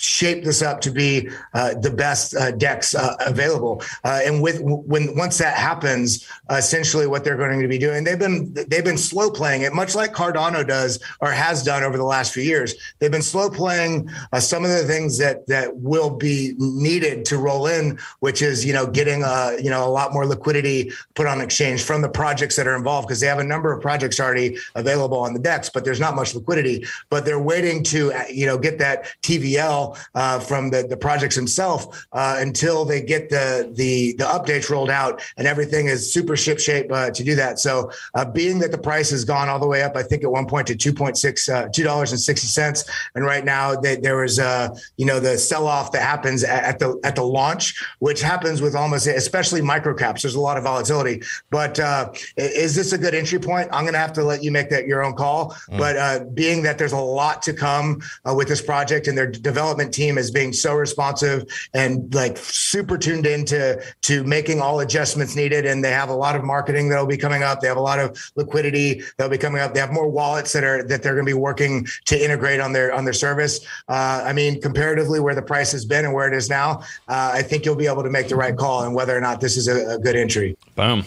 shape this up to be uh, the best uh, DEX uh, available. Uh, and with when once that happens, essentially what they're going to be doing, they've been they've been slow playing it, much like Cardano does or has done over the last few years. They've been slow playing uh, some of the things that that will be needed to roll in, which is you know getting uh, you know a lot more liquidity put on exchange from the projects that are involved because they have a number of projects already available on the DEX, but there's not much liquidity. But they're waiting to you know get that TVL uh, from the, the projects themselves uh, until they get the, the the updates rolled out and everything is super ship shape uh, to do that. So uh, being that the price has gone all the way up, I think at one point to two point six uh, two dollars and sixty cents, and right now they, there was uh, you know the sell off that happens at, at the at the launch, which happens with almost especially microcaps. There's a lot of volatility, but uh, is this a good entry point? I'm going to have to let you make that your own call. But uh, being that there's a lot to come uh, with this project and their development team is being so responsive and like super tuned into to making all adjustments needed, and they have a lot of marketing that'll be coming up. They have a lot of liquidity that'll be coming up. They have more wallets that are that they're going to be working to integrate on their on their service. Uh, I mean, comparatively where the price has been and where it is now, uh, I think you'll be able to make the right call and whether or not this is a, a good entry. Boom.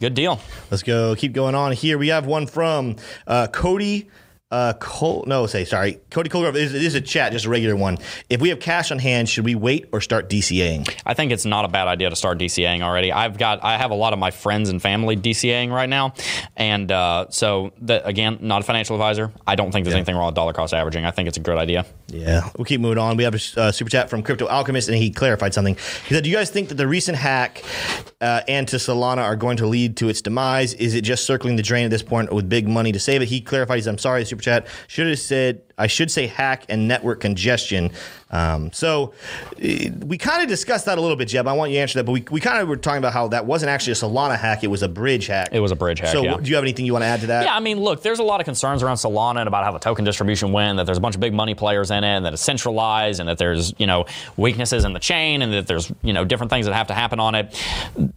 Good deal. Let's go. Keep going on here. We have one from uh, Cody. Uh, Cole, no, say sorry, Cody Colgrove. This, this is a chat, just a regular one. If we have cash on hand, should we wait or start DCAing? I think it's not a bad idea to start DCAing already. I've got I have a lot of my friends and family DCAing right now, and uh, so that again, not a financial advisor. I don't think there's anything wrong with dollar cost averaging. I think it's a good idea. Yeah, we'll keep moving on. We have a uh, super chat from Crypto Alchemist, and he clarified something. He said, "Do you guys think that the recent hack uh, and to Solana are going to lead to its demise? Is it just circling the drain at this point with big money to save it?" He clarified, he "I'm sorry, super chat should have said." I should say hack and network congestion. Um, so uh, we kind of discussed that a little bit, Jeb. I want you to answer that, but we, we kind of were talking about how that wasn't actually a Solana hack; it was a bridge hack. It was a bridge hack, So, yeah. do you have anything you want to add to that? Yeah, I mean, look, there's a lot of concerns around Solana and about how the token distribution went, that there's a bunch of big money players in it, and that it's centralized, and that there's, you know, weaknesses in the chain, and that there's, you know, different things that have to happen on it.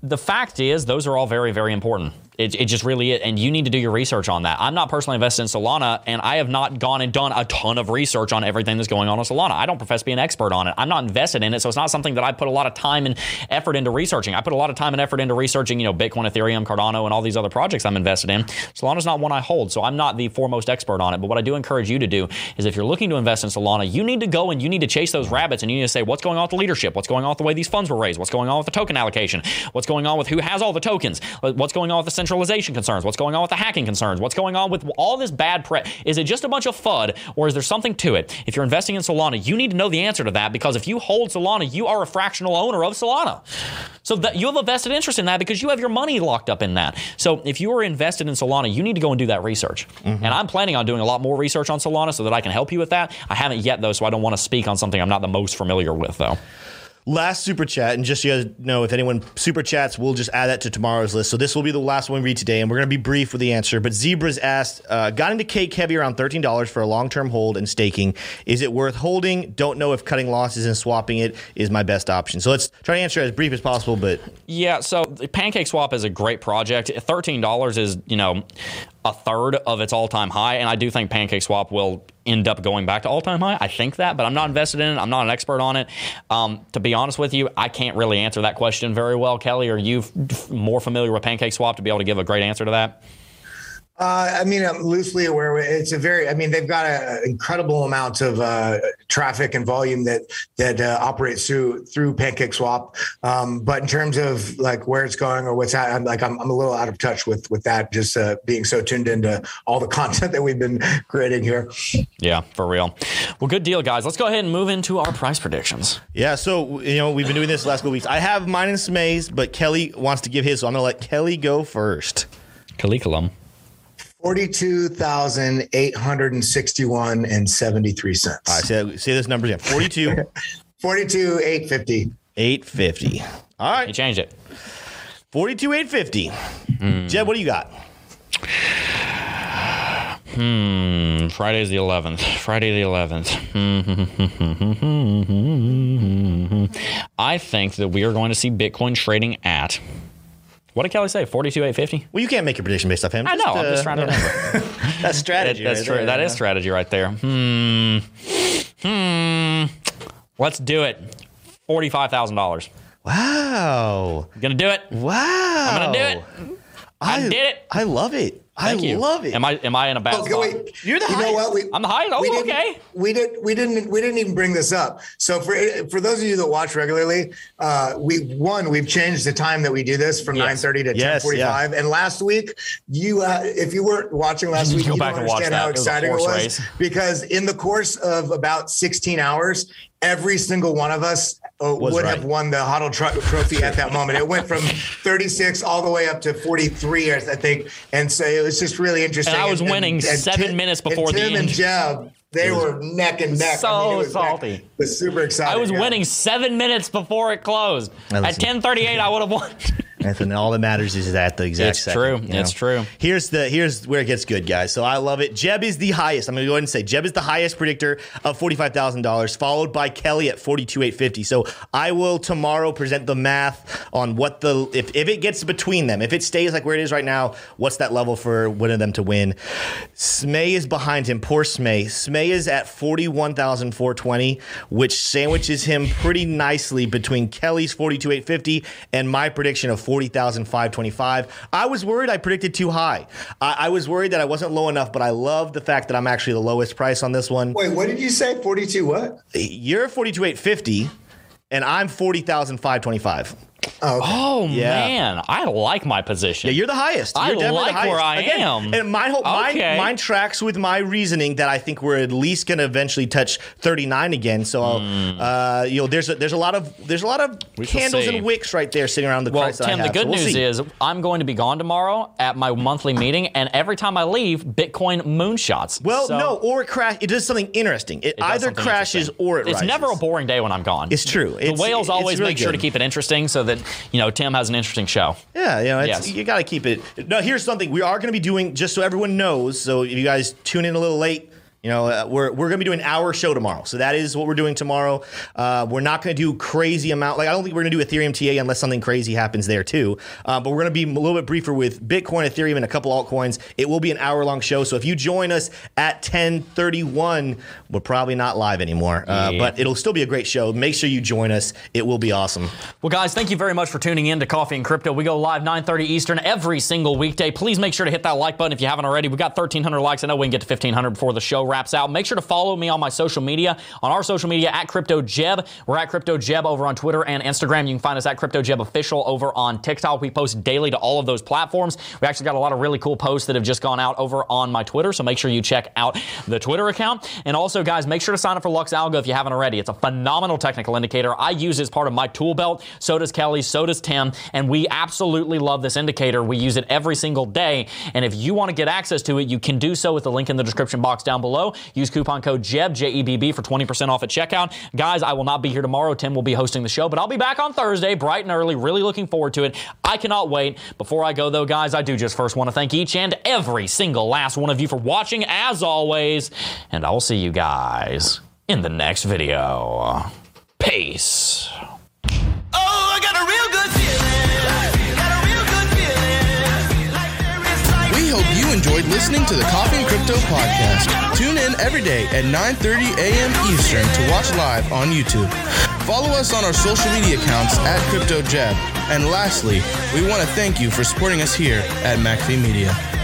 The fact is, those are all very, very important. It, it just really is, and you need to do your research on that. I'm not personally invested in Solana, and I have not gone and done a ton of research on everything that's going on with Solana. I don't profess to be an expert on it. I'm not invested in it, so it's not something that I put a lot of time and effort into researching. I put a lot of time and effort into researching, you know, Bitcoin, Ethereum, Cardano, and all these other projects I'm invested in. Solana's not one I hold, so I'm not the foremost expert on it. But what I do encourage you to do is if you're looking to invest in Solana, you need to go and you need to chase those rabbits and you need to say what's going on with the leadership, what's going on with the way these funds were raised, what's going on with the token allocation, what's going on with who has all the tokens, what's going on with the centralization concerns, what's going on with the hacking concerns, what's going on with all this bad press. Is it just a bunch of FUD or is there something to it? If you're investing in Solana, you need to know the answer to that because if you hold Solana, you are a fractional owner of Solana. So that you have a vested interest in that because you have your money locked up in that. So if you are invested in Solana, you need to go and do that research. Mm-hmm. And I'm planning on doing a lot more research on Solana so that I can help you with that. I haven't yet though, so I don't want to speak on something I'm not the most familiar with though. Last super chat, and just so you guys know, if anyone super chats, we'll just add that to tomorrow's list. So this will be the last one we read today, and we're going to be brief with the answer. But Zebra's asked, uh, got into cake heavy around thirteen dollars for a long term hold and staking. Is it worth holding? Don't know if cutting losses and swapping it is my best option. So let's try to answer as brief as possible. But Yeah, so Pancake Swap is a great project. Thirteen dollars is you know a third of its all-time high, and I do think Pancake Swap will end up going back to all-time high. I think that, but I'm not invested in it. I'm not an expert on it. Um, to be honest with you, I can't really answer that question very well. Kelly, are you f- more familiar with Pancake Swap to be able to give a great answer to that? Uh, I mean, I'm loosely aware. It's a very. I mean, they've got an incredible amount of uh, traffic and volume that that uh, operates through through Pancake Swap. Um, but in terms of like where it's going or what's at, I'm like I'm, I'm a little out of touch with with that. Just uh, being so tuned into all the <laughs> content that we've been creating here. Yeah, for real. Well, good deal, guys. Let's go ahead and move into our price predictions. yeah, so you know we've been doing this the last couple weeks. I have mine and Smay's, but Kelly wants to give his, so I'm going to let Kelly go first. Kalikulum. Forty-two thousand eight hundred and sixty-one and seventy-three cents. All right, say, say this number again: forty-two, <laughs> Forty-two eight fifty. eight fifty. All He right, changed it. forty-two, eight fifty. Jeb, what do you got? Hmm. Friday's the 11th. Friday the 11th. <laughs> I think that we are going to see Bitcoin trading at. What did Kelly say? 42,850? Well, you can't make a prediction based off him. I know. I'm uh, just trying to remember. <laughs> That's strategy. That's right true. there. That is strategy right there. Hmm. Hmm. Let's do it. $45,000. Wow. Gonna do it. Wow. I'm gonna do it. I did it. I love it. Thank I you. love it. Am I am I in a bad Oh, spot? wait. You're the you know highest. what? We, I'm the highest. Oh, we didn't, okay. We did. We didn't. We didn't even bring this up. So for for those of you that watch regularly, uh, we one we've changed the time that we do this from Yes. nine thirty to ten Yes, forty five. And last week, you uh, if you weren't watching last You week, go you back don't and watch understand that. how It was exciting it was because in the course of about sixteen hours. Every single one of us uh, Was would right. have won the Huddle tro- Trophy at that moment. It went from <laughs> 36 all the way up to 43, I think. And so it was just really interesting. And I was winning seven minutes before and the Tim end. and Jeb, they were neck and neck. so it was salty. It was super exciting. I was yeah. winning seven minutes before it closed. At 10:38, I would have won. <laughs> And all that matters is that the exact It's second, true. you know? It's true. Here's the here's where it gets good, guys. So I love it. Jeb is the highest. I'm gonna go ahead and say Jeb is the highest predictor of forty five thousand dollars, followed by Kelly at forty two eight fifty. So I will tomorrow present the math on what the if if it gets between them, if it stays like where it is right now, what's that level for one of them to win? Smay is behind him. Poor Smay. Smay is at forty one thousand four twenty, which sandwiches him pretty nicely between Kelly's forty two eight fifty and my prediction of forty 40,525. I was worried I predicted too high. I, I, was worried that I wasn't low enough, but I love the fact that I'm actually the lowest price on this one. Wait, what did you say? 42 what? You're 42,850 and I'm 40,525. Oh, okay. Oh Yeah. man, I like my position. Yeah, you're the highest. I You're definitely like the highest. where I Again, am. And mine, mine, Okay. mine tracks with my reasoning that I think we're at least going to eventually touch 39 again. So, uh, you know, there's a, there's a lot of there's a lot of Hmm. We candles and wicks right there sitting around the well, I Tim, the good So we'll news see. is I'm going to be gone tomorrow at my monthly meeting, and every time I leave, Bitcoin moonshots. Well, So no, or it crash. It does something interesting. It, it either crashes or it It's rises. never a boring day when I'm gone. It's true. The whales it's always really make sure to keep it interesting so that you know Tim has an interesting show. Yeah, you know, it's, Yes. you got to keep it. No, here's something we are going to be doing, just so everyone knows. So if you guys tune in a little late, You know, uh, we're we're gonna be doing our show tomorrow, so that is what we're doing tomorrow. Uh, we're not gonna do crazy amount. Like I don't think we're gonna do Ethereum TA unless something crazy happens there too. Uh, but we're gonna be a little bit briefer with Bitcoin, Ethereum, and a couple altcoins. It will be an hour long show. So if you join us at ten thirty one, we're probably not live anymore, uh, Yeah. but it'll still be a great show. Make sure you join us. It will be awesome. Well, guys, thank you very much for tuning in to Coffee and Crypto. We go live 9:30 Eastern every single weekday. Please make sure to hit that like button if you haven't already. We got 1,300 likes. I know we can get to 1,500 before the show wraps out. Make sure to follow me on my social media. On our social media at CryptoJeb. We're at CryptoJeb over on Twitter and Instagram. You can find us at CryptoJeb Official over on TikTok. We post daily to all of those platforms. We actually got a lot of really cool posts that have just gone out over on my Twitter. So make sure you check out the Twitter account. And also, guys, make sure to sign up for Lux Algo if you haven't already. It's a phenomenal technical indicator. I use it as part of my tool belt. So does Kelly. So does Tim. And we absolutely love this indicator. We use it every single day. And if you want to get access to it, you can do so with the link in the description box down below. Use coupon code JEB, J E B B, for 20% off at checkout. Guys, I will not be here tomorrow. Tim will be hosting the show, but I'll be back on Thursday, bright and early. Really looking forward to it. I cannot wait. Before I go, though, guys, I do just first want to thank each and every single last one of you for watching, as always. And I will see you guys in the next video. Peace. Oh, I got a real good feeling. Hope you enjoyed listening to the Coffee and Crypto podcast. Tune in every day at 9:30 a.m. Eastern to watch live on YouTube. Follow us on our social media accounts at CryptoJeb. And lastly, we want to thank you for supporting us here at McAfee Media.